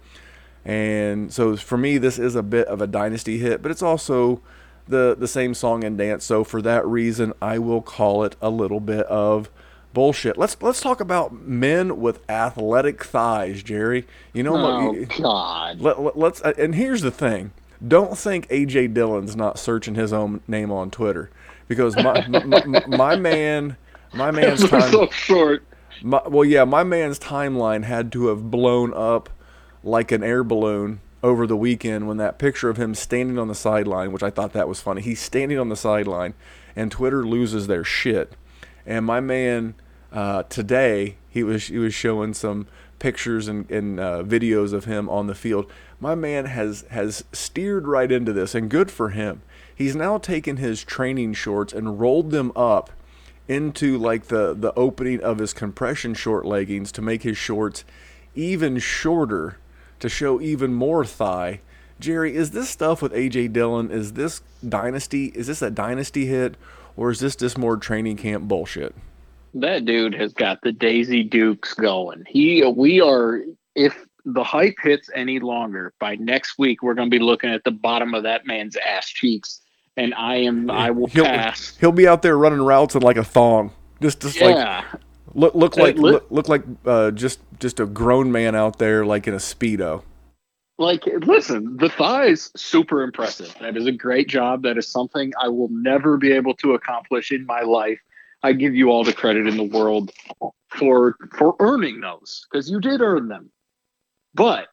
And so for me, this is a bit of a dynasty hit, but it's also the the same song and dance. So for that reason, I will call it a little bit of bullshit. Let's let's talk about men with athletic thighs, Jerry. You know oh? God. Let, let, let's. Uh, and here's the thing: don't think AJ Dillon's not searching his own name on Twitter because my my, my, my man, my man's time. so short. My, well, yeah, my man's timeline had to have blown up like an air balloon over the weekend when that picture of him standing on the sideline, which I thought that was funny. He's standing on the sideline, and Twitter loses their shit. And my man uh, today, he was he was showing some pictures and, and uh, videos of him on the field. My man has has steered right into this, and good for him. He's now taken his training shorts and rolled them up into like the the opening of his compression short leggings to make his shorts even shorter to show even more thigh. Jerry, is this stuff with AJ Dillon is this dynasty is this a dynasty hit or is this just more training camp bullshit? That dude has got the Daisy Dukes going. He we are if the hype hits any longer, by next week we're going to be looking at the bottom of that man's ass cheeks and I am I will he'll, pass. He'll be out there running routes in like a thong, just just yeah. like look look like li- look, look like uh, just just a grown man out there like in a speedo. Like, listen, the thighs super impressive. That is a great job. That is something I will never be able to accomplish in my life. I give you all the credit in the world for for earning those because you did earn them. But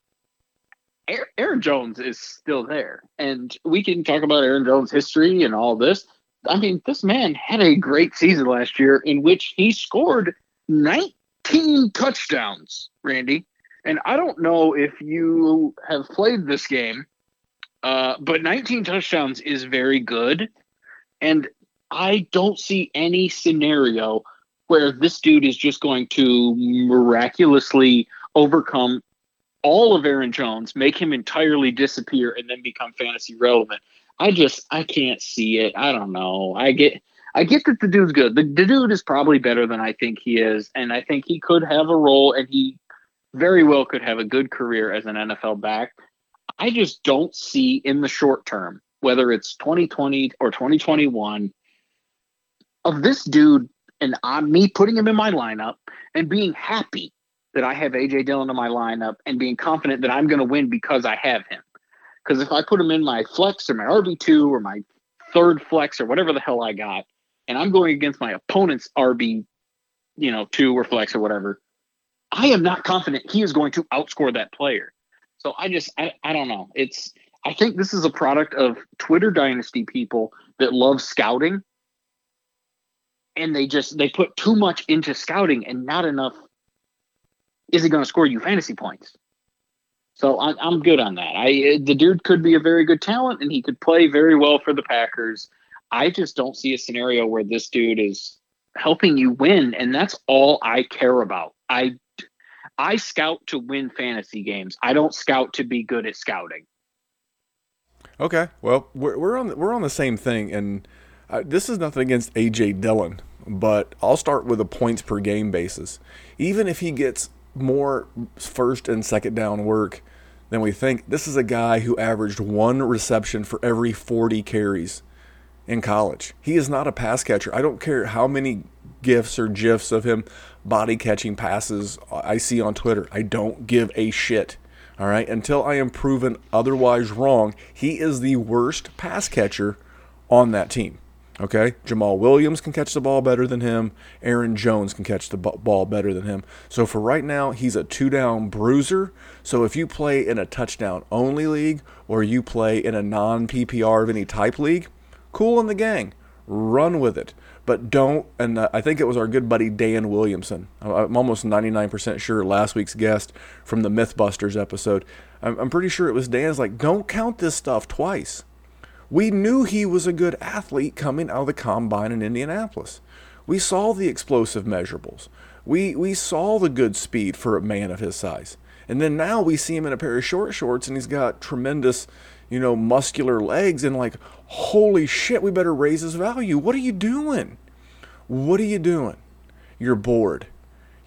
Aaron- Jones is still there, and we can talk about Aaron Jones' history and all this. I mean, this man had a great season last year in which he scored 19 touchdowns, Randy. And I don't know if you have played this game, uh, but 19 touchdowns is very good. And I don't see any scenario where this dude is just going to miraculously overcome all of Aaron Jones, make him entirely disappear, and then become fantasy relevant. I just I can't see it. I don't know. I get I get that the dude's good. The, the dude is probably better than I think he is, and I think he could have a role, and he very well could have a good career as an NFL back. I just don't see in the short term, whether it's 2020 or 2021, of this dude and I'm me putting him in my lineup and being happy that I have AJ Dillon in my lineup and being confident that I'm going to win because I have him. Because if I put him in my flex or my RB2 or my third flex or whatever the hell I got, and I'm going against my opponent's RB, you know, two or flex or whatever, I am not confident he is going to outscore that player. So I just, I, I don't know. It's, I think this is a product of Twitter dynasty people that love scouting. And they just, they put too much into scouting and not enough. Is he going to score you fantasy points? So I, I'm good on that. I the dude could be a very good talent, and he could play very well for the Packers. I just don't see a scenario where this dude is helping you win, and that's all I care about. I I scout to win fantasy games. I don't scout to be good at scouting. Okay, well we're we're on the, we're on the same thing, and uh, this is nothing against AJ Dillon, but I'll start with a points per game basis. Even if he gets more first and second down work than we think, this is a guy who averaged one reception for every 40 carries in college. He is not a pass catcher. I don't care how many gifs or gifs of him body catching passes I see on Twitter. I don't give a shit. All right, until I am proven otherwise wrong, he is the worst pass catcher on that team. Okay, Jamaal Williams can catch the ball better than him. Aaron Jones can catch the ball better than him. So for right now, he's a two down bruiser. So if you play in a touchdown only league or you play in a non PPR of any type league, cool in the gang, run with it. but don't. And uh, I think it was our good buddy Dan Williamson. I'm almost 99% sure last week's guest from the MythBusters episode. I'm pretty sure it was Dan's like, don't count this stuff twice. We knew he was a good athlete coming out of the combine in Indianapolis. We saw the explosive measurables. We we saw the good speed for a man of his size. And then now we see him in a pair of short shorts and he's got tremendous, you know, muscular legs and like, holy shit, we better raise his value. What are you doing? What are you doing? You're bored.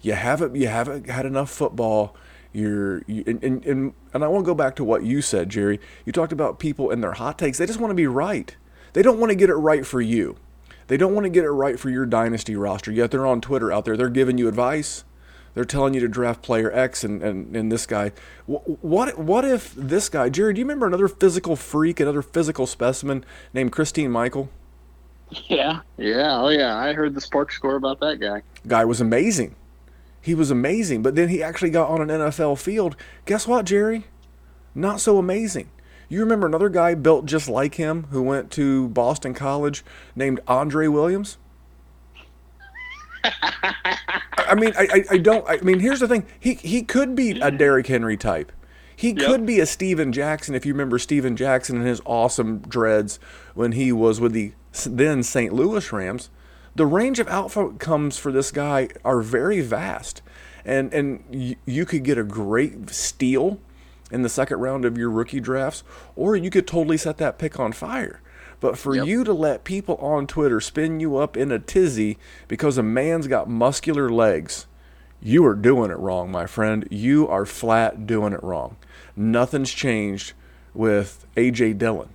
You haven't you haven't had enough football. You're you, and, and, and and I want to go back to what you said, Jerry. You talked about people and their hot takes. They just want to be right. They don't want to get it right for you. They don't want to get it right for your dynasty roster, yet they're on Twitter out there. They're giving you advice. They're telling you to draft player X and, and, and this guy. What, what if this guy, Jerry, do you remember another physical freak, another physical specimen named Christine Michael? Yeah, yeah, oh yeah. I heard the SPARQ score about that guy. Guy was amazing. He was amazing, but then he actually got on an NFL field. Guess what, Jerry? Not so amazing. You remember another guy built just like him who went to Boston College named Andre Williams? I mean, I, I, don't. I mean, here's the thing. He he could be a Derrick Henry type. He yep. could be a Steven Jackson if you remember Steven Jackson and his awesome dreads when he was with the then St. Louis Rams. The range of outcomes for this guy are very vast, and and you, you could get a great steal in the second round of your rookie drafts, or you could totally set that pick on fire. But for yep. you to let people on Twitter spin you up in a tizzy because a man's got muscular legs, you are doing it wrong, my friend. You are flat doing it wrong. Nothing's changed with A.J. Dillon.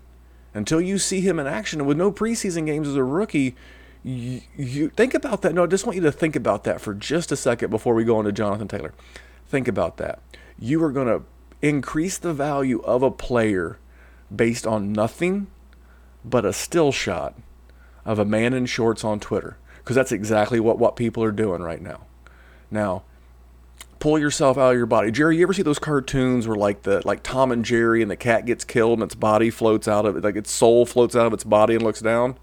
Until you see him in action with no preseason games as a rookie, you, you think about that. No, I just want you to think about that for just a second before we go into Jonathan Taylor. Think about that. You are going to increase the value of a player based on nothing but a still shot of a man in shorts on Twitter because that's exactly what, what people are doing right now. Now, pull yourself out of your body. Jerry, you ever see those cartoons where like the like Tom and Jerry and the cat gets killed and its body floats out of it, like its soul floats out of its body and looks down?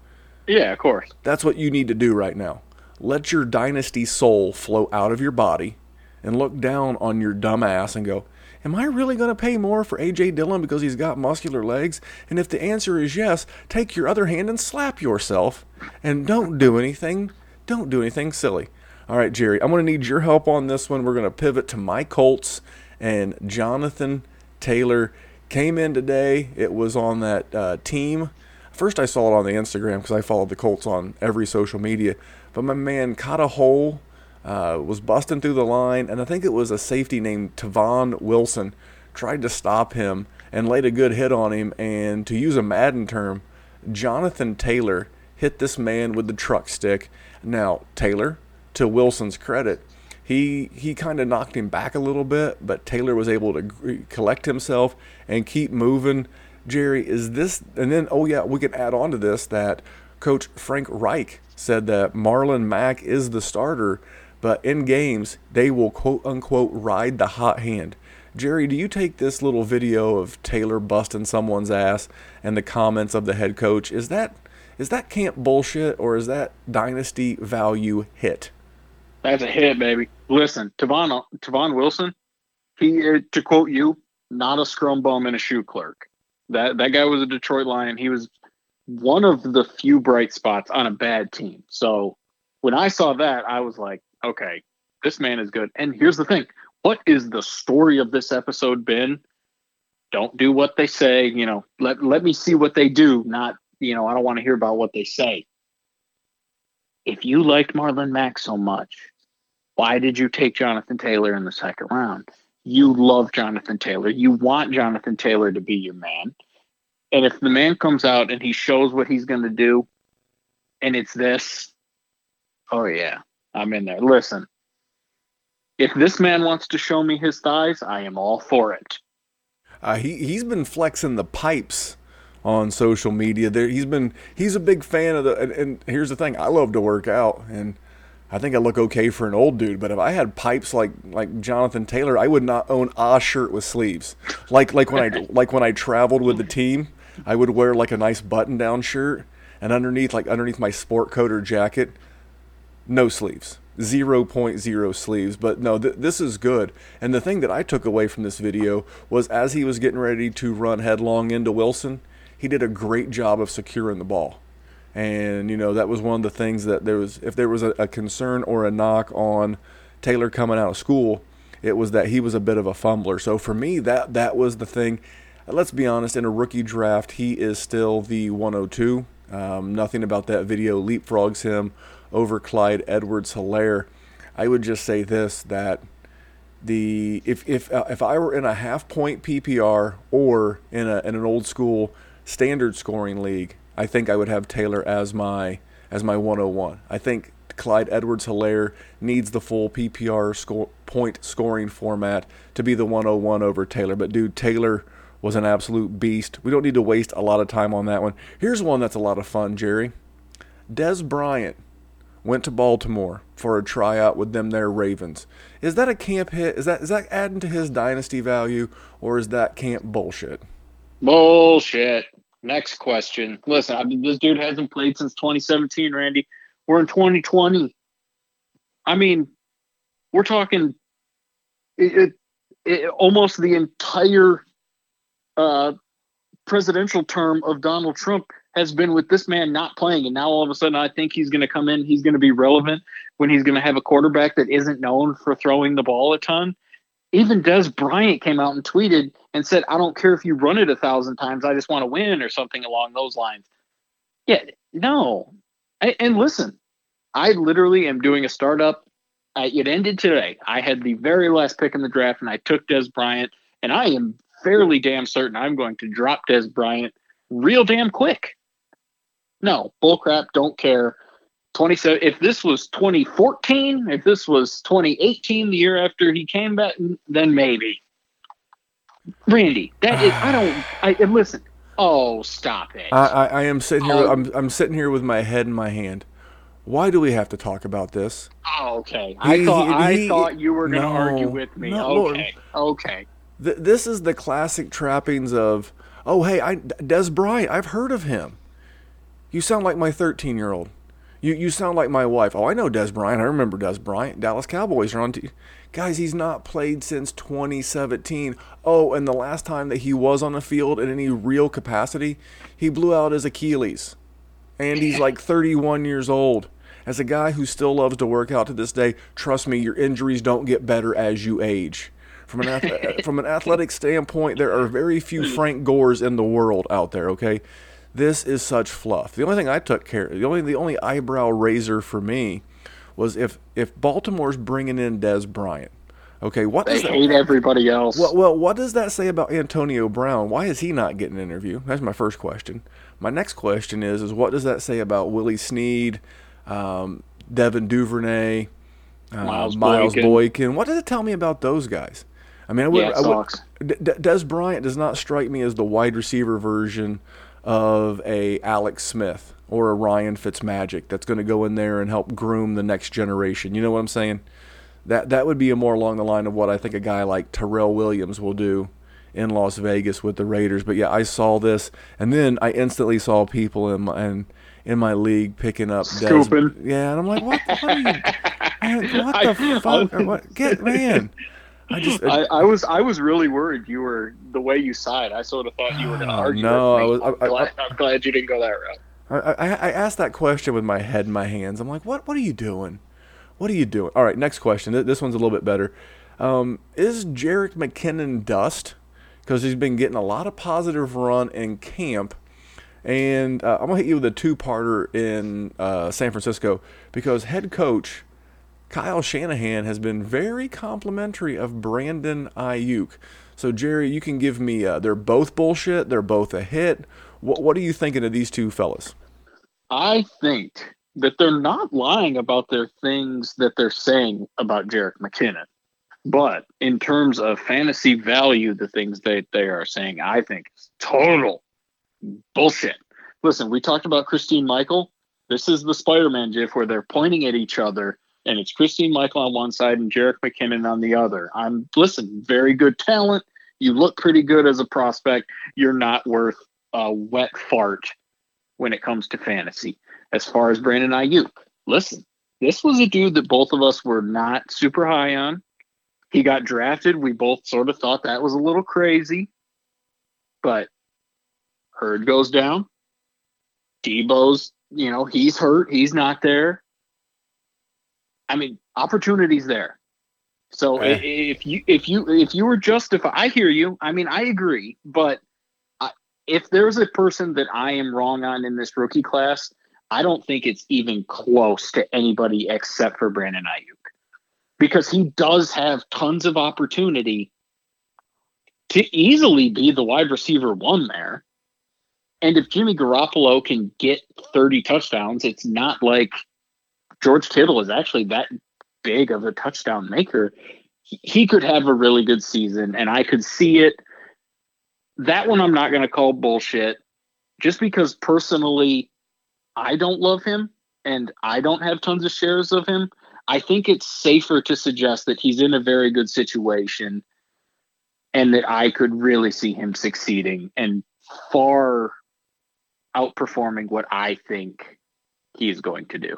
Yeah, of course. That's what you need to do right now. Let your dynasty soul flow out of your body and look down on your dumb ass and go, Am I really going to pay more for A.J. Dillon because he's got muscular legs? And if the answer is yes, take your other hand and slap yourself and don't do anything. Don't do anything silly. All right, Jerry, I'm going to need your help on this one. We're going to pivot to my Colts and Jonathan Taylor came in today. It was on that uh, team. First, I saw it on the Instagram because I followed the Colts on every social media. But my man caught a hole uh, was busting through the line, and I think it was a safety named Tavon Wilson tried to stop him and laid a good hit on him. And to use a Madden term, Jonathan Taylor hit this man with the truck stick. Now Taylor, to Wilson's credit, he he kind of knocked him back a little bit, but Taylor was able to collect himself and keep moving. Jerry, is this? And then, oh yeah, we can add on to this that Coach Frank Reich said that Marlon Mack is the starter but in games, they will quote unquote ride the hot hand. Jerry, do you take this little video of Taylor busting someone's ass and the comments of the head coach? Is that is that camp bullshit or is that dynasty value hit? That's a hit, baby. Listen, Tavon Tavon Wilson, he uh, to quote you, not a scrum bum and a shoe clerk. That that guy was a Detroit Lion. He was one of the few bright spots on a bad team. So when I saw that, I was like, okay, this man is good. And here's the thing what is the story of this episode been? Don't do what they say, you know, let, let me see what they do, not, you know, I don't want to hear about what they say. If you liked Marlon Mack so much, why did you take Jonathan Taylor in the second round? You love Jonathan Taylor. You want Jonathan Taylor to be your man. And if the man comes out and he shows what he's going to do, and it's this, oh, yeah, I'm in there. Listen, if this man wants to show me his thighs, I am all for it. Uh, he he's been flexing the pipes on social media. There, he's been he's a big fan of the. And, and, here's the thing: I love to work out, and I think I look okay for an old dude. But if I had pipes like like Jonathan Taylor, I would not own a shirt with sleeves. Like like when I like when I traveled with the team, I would wear like a nice button down shirt and underneath, like underneath my sport coat or jacket, no sleeves. 0.0 sleeves, but no, th- this is good. And the thing that I took away from this video was as he was getting ready to run headlong into Wilson, he did a great job of securing the ball. And, you know, that was one of the things that there was, if there was a, a concern or a knock on Taylor coming out of school, it was that he was a bit of a fumbler. So for me, that that was the thing. Let's be honest, in a rookie draft, he is still the 102. Um, nothing about that video leapfrogs him over Clyde Edwards Helaire. I would just say this that the if if uh, if I were in a half point PPR or in a in an old school standard scoring league, I think I would have Taylor as my as my 101. I think Clyde Edwards Helaire needs the full PPR score, point scoring format to be the 101 over Taylor. But dude, Taylor was an absolute beast. We don't need to waste a lot of time on that one. Here's one that's a lot of fun, Jerry. Dez Bryant went to Baltimore for a tryout with them there Ravens. Is that a camp hit? Is that is that adding to his dynasty value or is that camp bullshit? Bullshit. Next question. Listen, I mean, this dude hasn't played since 2017, Randy. We're in 2020. I mean, we're talking it, it, it, almost the entire uh, presidential term of Donald Trump has been with this man not playing. And now all of a sudden, I think he's going to come in. He's going to be relevant when he's going to have a quarterback that isn't known for throwing the ball a ton. Even Dez Bryant came out and tweeted and said, I don't care if you run it a thousand times. I just want to win or something along those lines. Yeah, no. I, and listen, I literally am doing a startup. I, it ended today. I had the very last pick in the draft and I took Dez Bryant. And I am fairly damn certain I'm going to drop Dez Bryant real damn quick. No, bullcrap, don't care. 27 if this was 2014, if this was 2018, the year after he came back, then maybe. Randy, that is I don't I and listen. Oh, stop it. I, I, I am sitting here oh. I'm I'm sitting here with my head in my hand. Why do we have to talk about this? Oh, okay. I he, thought he, I thought you were going to no, argue with me. No, okay. Okay. Th- this is the classic trappings of, oh hey, I Dez Bryant. I've heard of him. You sound like my 13 year old. You you sound like my wife. Oh, I know Dez Bryant. I remember Dez Bryant. Dallas Cowboys are on. T- Guys, he's not played since 2017. Oh, and the last time that he was on the field in any real capacity, he blew out his Achilles. And he's like 31 years old. As a guy who still loves to work out to this day, trust me, your injuries don't get better as you age. From an, from an athletic standpoint, there are very few Frank Gores in the world out there, okay? This is such fluff. The only thing I took care the only the only eyebrow raiser for me was if if Baltimore's bringing in Dez Bryant. Okay, what they does that, hate everybody else. Well, well, what does that say about Antonio Brown? Why is he not getting an interview? That's my first question. My next question is is what does that say about Willie Snead, um, Devin Duvernay, uh, Miles, Miles Boykin. Boykin? What does it tell me about those guys? I mean, I would, yeah, I would, D- Dez Bryant does not strike me as the wide receiver version of a Alex Smith or a Ryan Fitzmagic that's going to go in there and help groom the next generation. You know what I'm saying? That that would be a more along the line of what I think a guy like Tyrell Williams will do in Las Vegas with the Raiders. But yeah, I saw this, and then I instantly saw people in my in, in my league picking up Scooping. Dez, yeah, and I'm like, what? what, you, man, what the I, fuck? What, get man. I just I, I, was I was really worried you were the way you sighed. I sort of thought you were going to argue. No, I was. I, am glad, I'm glad you didn't go that route. I, I, asked that question with my head in my hands. I'm like, what What are you doing? What are you doing? All right, next question. This one's a little bit better. Um, is Jerick McKinnon dust? Because he's been getting a lot of positive run in camp. And uh, I'm going to hit you with a two parter in uh, San Francisco because head coach Kyle Shanahan has been very complimentary of Brandon Aiyuk. So, Jerry, you can give me, uh, they're both bullshit. They're both a hit. What, what are you thinking of these two fellas? I think that they're not lying about their things that they're saying about Jerick McKinnon. But in terms of fantasy value, the things that they are saying, I think is total bullshit. Listen, we talked about Christine Michael. This is the Spider Man GIF where they're pointing at each other, and it's Christine Michael on one side and Jerick McKinnon on the other. I'm, listen, very good talent. You look pretty good as a prospect. You're not worth a wet fart when it comes to fantasy. As far as Brandon Aiyuk, listen, this was a dude that both of us were not super high on. He got drafted. We both sort of thought that was a little crazy, but Hurd goes down. Deebo's, you know, he's hurt. He's not there. I mean, opportunities there. So Eh. if you if you if you were justified, I hear you. I mean, I agree. But I, if there's a person that I am wrong on in this rookie class, I don't think it's even close to anybody except for Brandon Aiyuk, because he does have tons of opportunity to easily be the wide receiver one there. And if Jimmy Garoppolo can get 30 touchdowns, it's not like George Kittle is actually that big of a touchdown maker. He- He could have a really good season, and I could see it. That one I'm not going to call bullshit just because personally I don't love him and I don't have tons of shares of him. I think it's safer to suggest that he's in a very good situation and that I could really see him succeeding and far outperforming what I think he's going to do.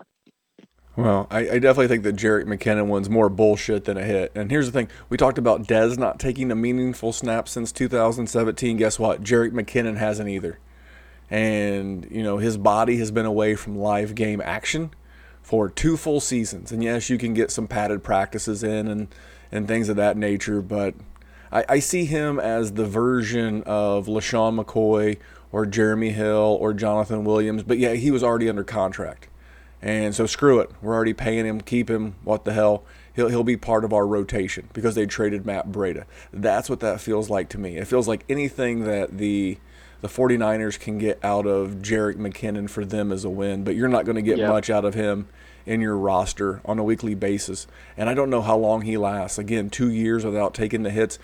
Well, I, I definitely think the Jerick McKinnon one's more bullshit than a hit. And here's the thing: we talked about Dez not taking a meaningful snap since 2017. Guess what? Jerick McKinnon hasn't either. And you know his body has been away from live game action for two full seasons. And yes, you can get some padded practices in and and things of that nature, but I, I see him as the version of LeSean McCoy or Jeremy Hill or Jonathan Williams. But yeah, he was already under contract. And so screw it. We're already paying him. Keep him. What the hell? He'll, he'll be part of our rotation because they traded Matt Breida. That's what that feels like to me. It feels like anything that the the 49ers can get out of Jerick McKinnon for them is a win, but you're not going to get Yeah. much out of him in your roster on a weekly basis. And I don't know how long he lasts. Again, two years without taking the hits.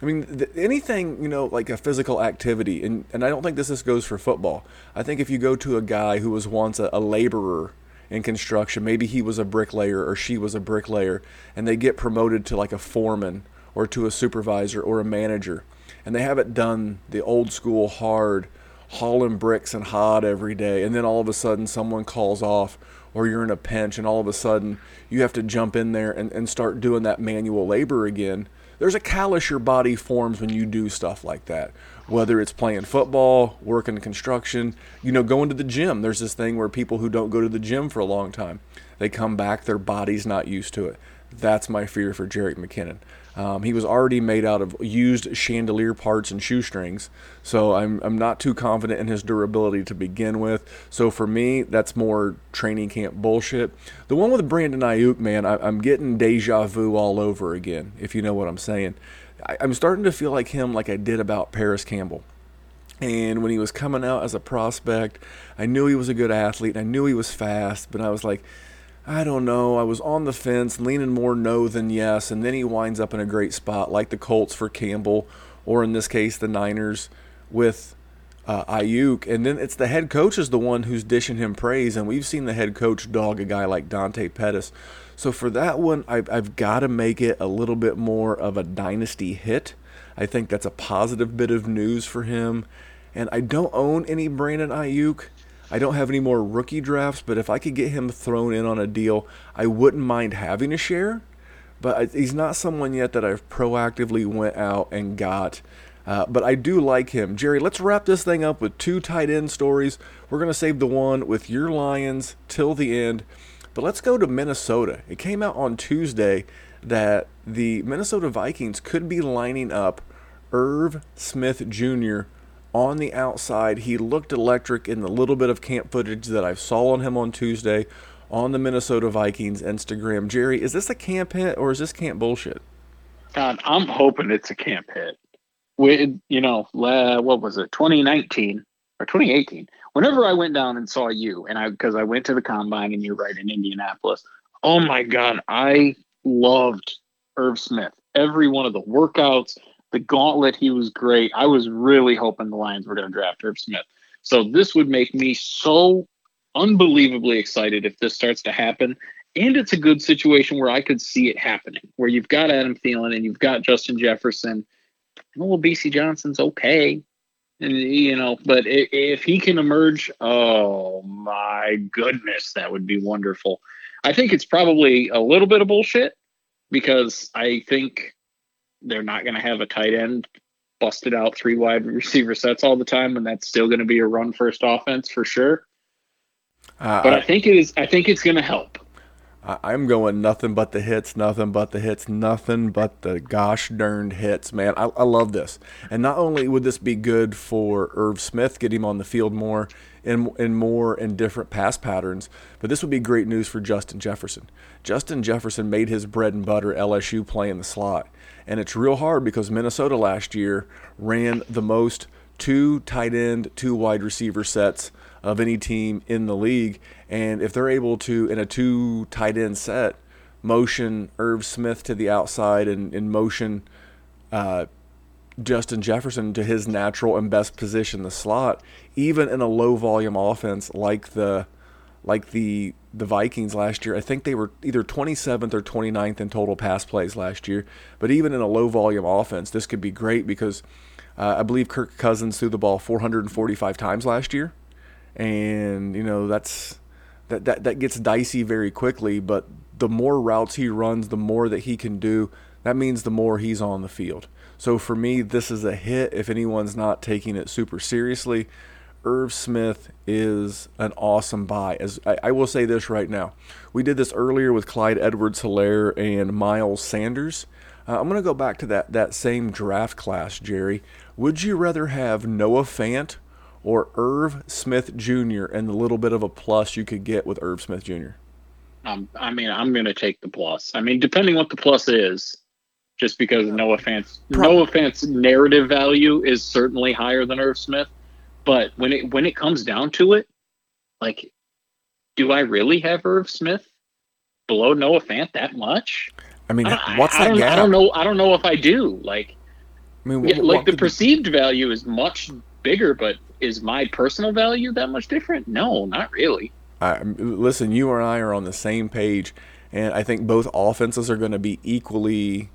I mean, th- anything, you know, like a physical activity, and, and I don't think this, this goes for football. I think if you go to a guy who was once a, a laborer in construction, maybe he was a bricklayer or she was a bricklayer, and they get promoted to like a foreman or to a supervisor or a manager, and they haven't done the old school hard hauling bricks and hod every day, and then all of a sudden someone calls off or you're in a pinch and all of a sudden you have to jump in there and, and start doing that manual labor again. There's a callus your body forms when you do stuff like that. Whether it's playing football, working construction, you know, going to the gym. There's this thing where people who don't go to the gym for a long time, they come back, their body's not used to it. That's my fear for Jerick McKinnon. Um, he was already made out of used chandelier parts and shoestrings, so I'm, I'm not too confident in his durability to begin with. So for me, that's more training camp bullshit. The one with Brandon Aiyuk, man, I, I'm getting deja vu all over again, if you know what I'm saying. I, I'm starting to feel like him, like I did about Parris Campbell. And when he was coming out as a prospect, I knew he was a good athlete. I knew he was fast, but I was like, I don't know. I was on the fence, leaning more no than yes, and then he winds up in a great spot, like the Colts for Campbell, or in this case, the Niners with uh, Aiyuk. And then it's the head coach is the one who's dishing him praise, and we've seen the head coach dog a guy like Dante Pettis. So for that one, I've, I've got to make it a little bit more of a dynasty hit. I think that's a positive bit of news for him. And I don't own any Brandon Aiyuk. I don't have any more rookie drafts, but if I could get him thrown in on a deal, I wouldn't mind having a share. But he's not someone yet that I've proactively went out and got. Uh, but I do like him. Jerry, let's wrap this thing up with two tight end stories. We're going to save the one with your Lions till the end. But let's go to Minnesota. It came out on Tuesday that the Minnesota Vikings could be lining up Irv Smith Jr. on the outside. He looked electric in the little bit of camp footage that I saw on him on Tuesday on the Minnesota Vikings Instagram. Jerry, is this a camp hit or is this camp bullshit? God, I'm hoping it's a camp hit. With you know, what was it, 2019 or 2018? Whenever I went down and saw you, and I because I went to the combine and you're right in Indianapolis. Oh my God, I loved Irv Smith. Every one of the workouts, the gauntlet, he was great. I was really hoping the Lions were going to draft Irv Smith. So this would make me so unbelievably excited if this starts to happen. And it's a good situation where I could see it happening, where you've got Adam Thielen and you've got Justin Jefferson. Little Bisi Johnson's okay. And you know, but if he can emerge, oh my goodness, that would be wonderful. I think it's probably a little bit of bullshit because I think they're not going to have a tight end busted out three wide receiver sets all the time, and that's still going to be a run first offense for sure. Uh, But I think it is. I think it's going to help. I, I'm going nothing but the hits, nothing but the hits, nothing but the gosh darned hits, man. I, I love this. And not only would this be good for Irv Smith, get him on the field more in, in more and different pass patterns, but this would be great news for Justin Jefferson. Justin Jefferson made his bread and butter LSU play in the slot. And it's real hard because Minnesota last year ran the most two tight end, two wide receiver sets of any team in the league. And if they're able to, in a two tight end set, motion Irv Smith to the outside and, and motion uh, Justin Jefferson to his natural and best position, the slot, even in a low volume offense like the like the the Vikings last year. I think they were either 27th or 29th in total pass plays last year. But even in a low volume offense, this could be great because uh, I believe Kirk Cousins threw the ball 445 times last year, and you know that's that that that gets dicey very quickly. But the more routes he runs, the more that he can do. That means the more he's on the field. So for me, this is a hit if anyone's not taking it super seriously. Irv Smith is an awesome buy. As I, I, will say this right now, we did this earlier with Clyde Edwards-Helaire and Miles Sanders. Uh, I'm going to go back to that that same draft class, Jerry. Would you rather have Noah Fant or Irv Smith Jr. and the little bit of a plus you could get with Irv Smith Jr.? Um, I mean, I'm going to take the plus. I mean, depending what the plus is, just because Noah Fant's Noah Fant's narrative value is certainly higher than Irv Smith. But when it when it comes down to it, like, do I really have Irv Smith below Noah Fant that much? I mean, I, what's I, that I gap? I don't know. I don't know if I do. Like, I mean, yeah, what- like the perceived value is much bigger, but is my personal value that much different? No, not really. I, listen, you and I are on the same page, and I think both offenses are going to be equally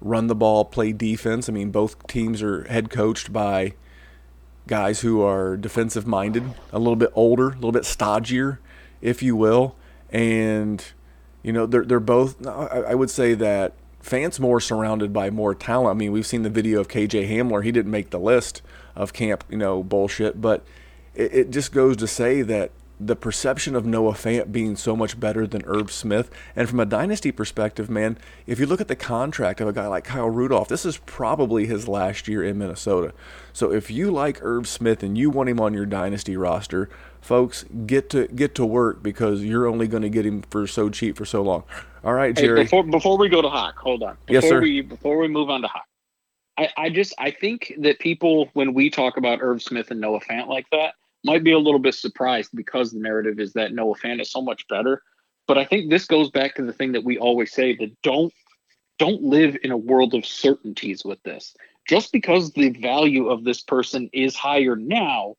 run the ball, play defense. I mean, both teams are head coached by guys who are defensive minded, a little bit older, a little bit stodgier, if you will, and you know they're they're both. I, would say that Fant's more surrounded by more talent. I mean, we've seen the video of KJ Hamler. He didn't make the list of camp, you know, bullshit, but it, it just goes to say that the perception of Noah Fant being so much better than Irv Smith, and from a dynasty perspective, man, if you look at the contract of a guy like Kyle Rudolph, this is probably his last year in Minnesota. So if you like Irv Smith and you want him on your dynasty roster, folks, get to get to work because you're only going to get him for so cheap for so long. All right, Hey, Jerry. before before we go to Hawk, hold on. Before Yes, sir. We, before we move on to Hawk, I, I just I think that people when we talk about Irv Smith and Noah Fant like that might be a little bit surprised because the narrative is that Noah Fant is so much better. But I think this goes back to the thing that we always say that don't don't live in a world of certainties with this. Just because the value of this person is higher now,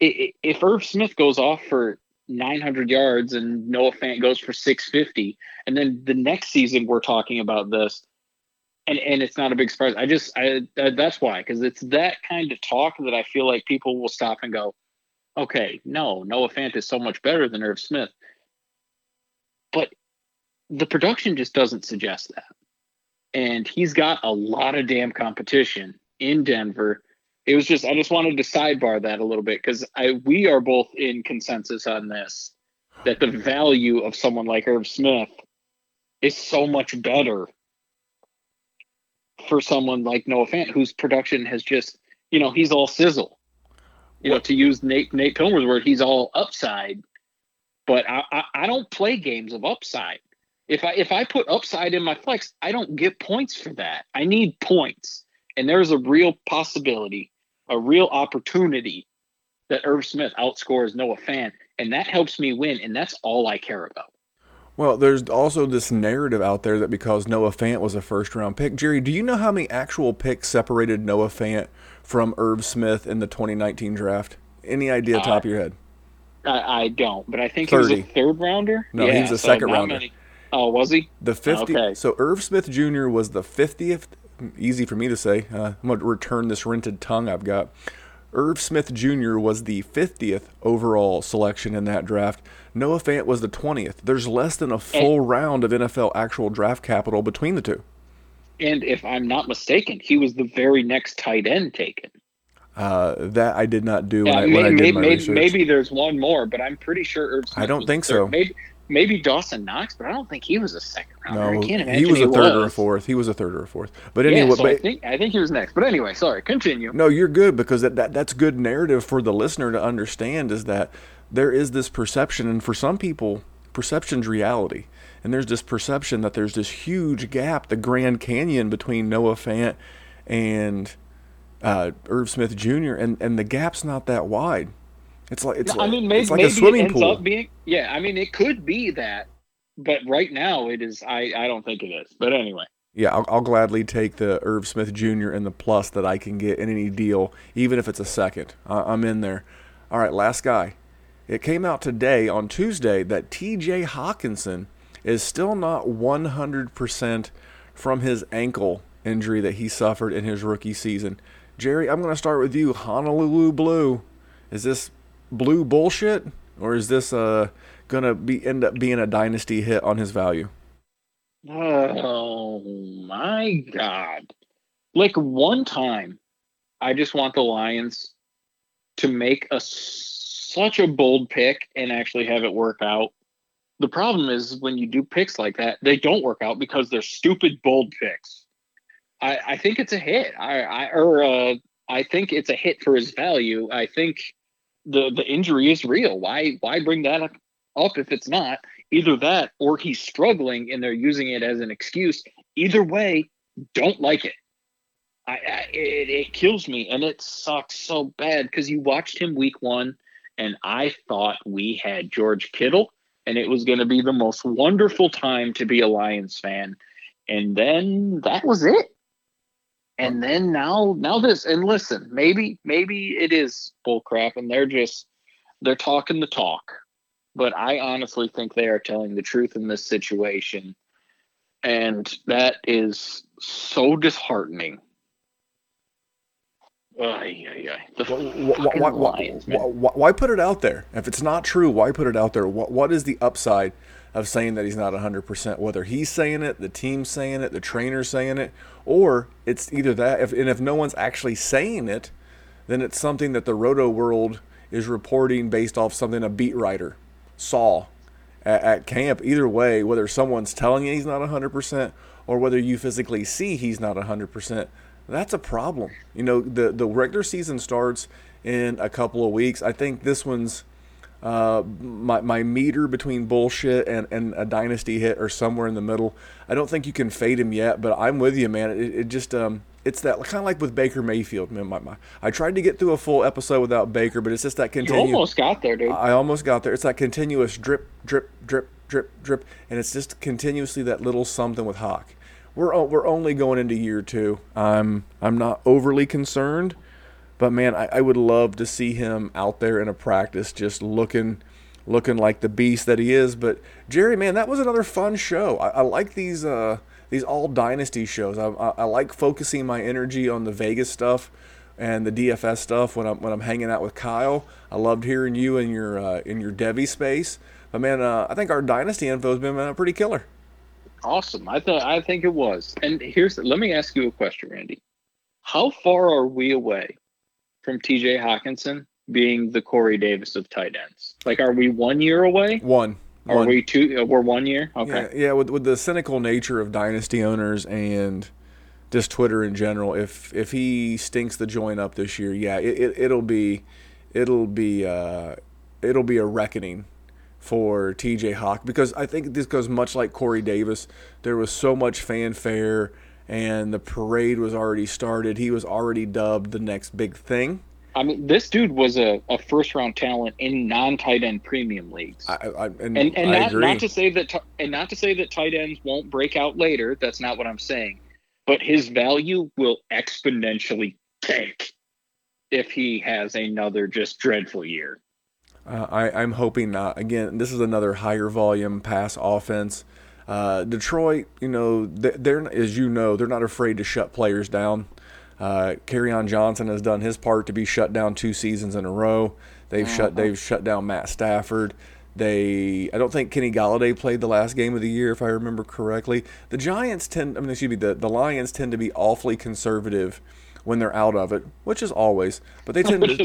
i- i- if Irv Smith goes off for 900 yards and Noah Fant goes for 650, and then the next season we're talking about this, and and it's not a big surprise. I just I that- that's why because it's that kind of talk that I feel like people will stop and go, okay, no, Noah Fant is so much better than Irv Smith, but the production just doesn't suggest that, and he's got a lot of damn competition in Denver. It was just I just wanted to sidebar that a little bit because I we are both in consensus on this that the value of someone like Irv Smith is so much better for someone like Noah Fant, whose production has just, you know, he's all sizzle. You know, to use Nate Nate Pilmer's word, he's all upside. But I, I, I don't play games of upside. If I if I put upside in my flex, I don't get points for that. I need points. And there's a real possibility, a real opportunity that Irv Smith outscores Noah Fan, and that helps me win, and that's all I care about. Well, there's also this narrative out there that because Noah Fant was a first round pick, Jerry, do you know how many actual picks separated Noah Fant from Irv Smith in the 2019 draft? Any idea, Uh, top of your head? I, I don't, but I think he was 30. a third rounder. No, he was a second not rounder. many. Oh, was he? The 50. Okay. So Irv Smith Jr. was the 50th. Easy for me to say. Uh, I'm going to return this rented tongue I've got. Irv Smith Jr. was the 50th overall selection in that draft. Noah Fant was the 20th. There's less than a full and, round of NFL actual draft capital between the two. And if I'm not mistaken, he was the very next tight end taken. Uh, that I did not do yeah, when, I, when maybe, I did my maybe, research. Maybe there's one more, but I'm pretty sure Irv Smith I don't think so. Maybe maybe Dawson Knox, but I don't think he was a second rounder. No, I can't imagine he was a third was. or a fourth. He was a third or a fourth. But anyway, yeah, so but, I think I think he was next. But anyway, sorry, continue. No, you're good because that, that that's good narrative for the listener to understand is that there is this perception, and for some people, perception's reality. And there's this perception that there's this huge gap, the Grand Canyon between Noah Fant and uh, Irv Smith Jr. and and the gap's not that wide. It's like it's. I mean, maybe, like maybe a swimming it ends pool. up being. Yeah, I mean, it could be that, but right now it is. I I don't think it is. But anyway. Yeah, I'll, I'll gladly take the Irv Smith Jr. and the plus that I can get in any deal, even if it's a second. I, I'm in there. All right, last guy. It came out today on Tuesday that T.J. Hockenson is still not 100% from his ankle injury that he suffered in his rookie season. Jerry, I'm going to start with you. Honolulu Blue. Is this blue bullshit, or is this uh gonna be end up being a dynasty hit on his value? Oh my god! Like one time, I just want the Lions to make a such a bold pick and actually have it work out. The problem is when you do picks like that, they don't work out because they're stupid bold picks. I, I think it's a hit. I, I or uh, I think it's a hit for his value. I think the the injury is real. Why why bring that up, if it's not? Either that or he's struggling and they're using it as an excuse. Either way, don't like it. I, I it, it kills me and it sucks so bad because you watched him week one and I thought we had George Kittle and it was going to be the most wonderful time to be a Lions fan. And then that was it and then now now this and listen maybe maybe it is bullcrap and they're just they're talking the talk but i honestly think they are telling the truth in this situation and that is so disheartening Ay, ay, ay. The why, why, Lions, why, why, put it out there? If it's not true, why put it out there? What What is the upside of saying that he's not 100%? Whether he's saying it, the team's saying it, the trainer's saying it, or it's either that, if, and if no one's actually saying it, then it's something that the roto world is reporting based off something a beat writer saw at, at camp. Either way, whether someone's telling you he's not 100% or whether you physically see he's not 100%, that's a problem. You know, the, the regular season starts in a couple of weeks. I think this one's uh, my, my meter between bullshit and, and a dynasty hit or somewhere in the middle. I don't think you can fade him yet, but I'm with you, man. It, it just um, it's that kind of like with Baker Mayfield. Man, my, my, I tried to get through a full episode without Baker, but it's just that continuous. You almost got there, dude. I almost got there. It's that continuous drip, drip, drip, drip, drip, and it's just continuously that little something with Hawk. We're we're only going into year two. I'm I'm not overly concerned. But man, I, I would love to see him out there in a practice, just looking looking like the beast that he is. But Jerry, man, that was another fun show. I, I like these uh, these all dynasty shows. I, I, I, like focusing my energy on the Vegas stuff and the DFS stuff when I'm when I'm hanging out with Kyle. I loved hearing you in your uh, in your Devy space. But man, uh, I think our dynasty info has been uh, pretty killer. Awesome. I thought I think it was. And here's let me ask you a question, Randy. How far are we away from TJ Hockenson being the Corey Davis of tight ends? Like, are we one year away? One. Are one. we two? Uh, we're one year. Okay. Yeah, yeah, with with the cynical nature of dynasty owners and just Twitter in general, if if he stinks the joint up this year, yeah, it, it will be it'll be uh, it'll be a reckoning for TJ Hawk because I think this goes much like Corey Davis. There was so much fanfare and the parade was already started. He was already dubbed the next big thing. I mean, this dude was a, a first round talent in non tight end premium leagues. I, I, and and, and I not, agree. not to say that and not to say that tight ends won't break out later. That's not what I'm saying. But his value will exponentially tank if he has another just dreadful year. Uh, I, I'm hoping not. Again, this is another higher volume pass offense. Uh, Detroit, you know, they're as you know, they're not afraid to shut players down. Uh, on Johnson has done his part to be shut down two seasons in a row. They've uh-huh. shut they've shut down Matt Stafford. They I don't think Kenny Golladay played the last game of the year if I remember correctly. The Giants tend I mean excuse me the, the Lions tend to be awfully conservative when they're out of it, which is always. But they tend to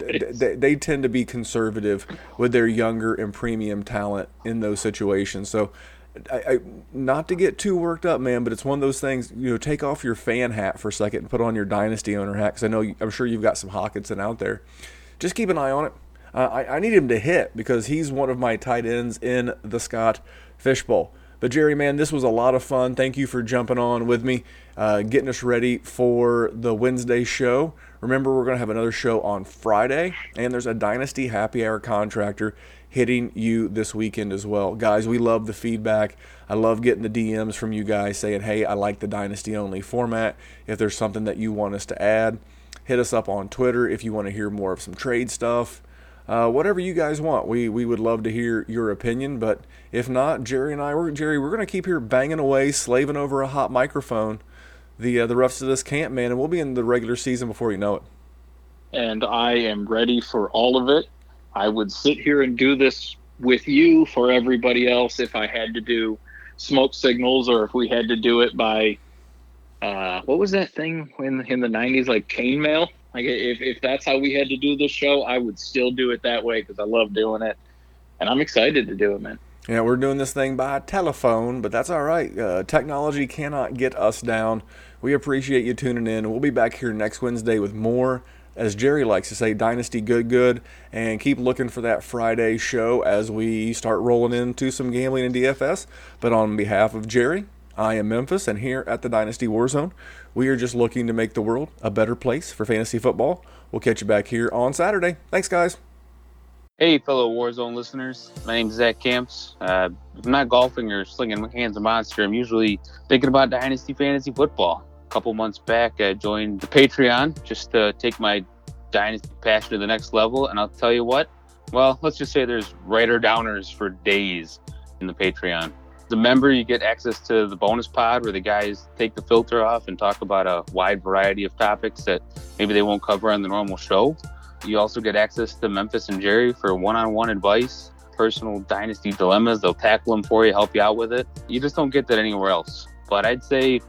they, they, they, tend to be conservative with their younger and premium talent in those situations. So, I, I, not to get too worked up, man, but it's one of those things. You know, take off your fan hat for a second and put on your dynasty owner hat because I know I'm sure you've got some Hockenson out there. Just keep an eye on it. Uh, I, I need him to hit because he's one of my tight ends in the Scott Fishbowl. But Jerry, man, this was a lot of fun. Thank you for jumping on with me, uh, getting us ready for the Wednesday show. Remember, we're going to have another show on Friday, and there's a Dynasty Happy Hour contractor hitting you this weekend as well. Guys, we love the feedback. I love getting the DMs from you guys saying, hey, I like the Dynasty only format. If there's something that you want us to add, hit us up on Twitter if you want to hear more of some trade stuff. Uh, whatever you guys want, we we would love to hear your opinion. But if not, Jerry and I, we're Jerry, we're gonna keep here banging away, slaving over a hot microphone, the uh, the rest of this camp, man, and we'll be in the regular season before you know it. And I am ready for all of it. I would sit here and do this with you for everybody else if I had to do smoke signals or if we had to do it by uh, what was that thing in in the '90s, like chainmail? Like if, if that's how we had to do this show, I would still do it that way because I love doing it, and I'm excited to do it, man. Yeah, we're doing this thing by telephone, but that's all right. Uh, technology cannot get us down. We appreciate you tuning in. We'll be back here next Wednesday with more, as Jerry likes to say, Dynasty Good Good. And keep looking for that Friday show as we start rolling into some gambling in DFS. But on behalf of Jerry, I am Memphis, and here at the Dynasty Warzone, we are just looking to make the world a better place for fantasy football. We'll catch you back here on Saturday. Thanks, guys. Hey, fellow Warzone listeners. My name is Zach Camps. Uh, I'm not golfing or slinging hands of monster. I'm usually thinking about Dynasty Fantasy Football. Couple months back, I joined the Patreon just to take my Dynasty passion to the next level. And I'll tell you what, well, let's just say there's writer downers for days in the Patreon the member, you get access to the bonus pod where the guys take the filter off and talk about a wide variety of topics that maybe they won't cover on the normal show. You also get access to Memphis and Jerry for one on one advice, personal dynasty dilemmas. They'll tackle them for you, help you out with it. You just don't get that anywhere else. But I'd say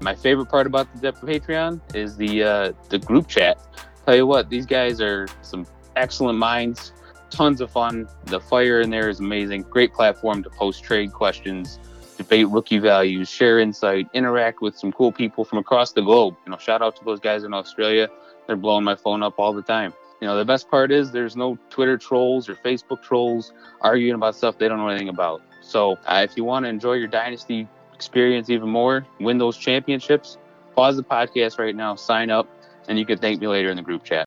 my favorite part about the Depth of Patreon is the uh, the group chat. Tell you what, these guys are some excellent minds tons of fun. The fire in there is amazing. Great platform to post trade questions, debate rookie values, share insight, interact with some cool people from across the globe. You know, shout out to those guys in Australia. They're blowing my phone up all the time. You know, the best part is there's no Twitter trolls or Facebook trolls arguing about stuff they don't know anything about. So, uh, if you want to enjoy your dynasty experience even more, win those championships, pause the podcast right now, sign up, and you can thank me later in the group chat.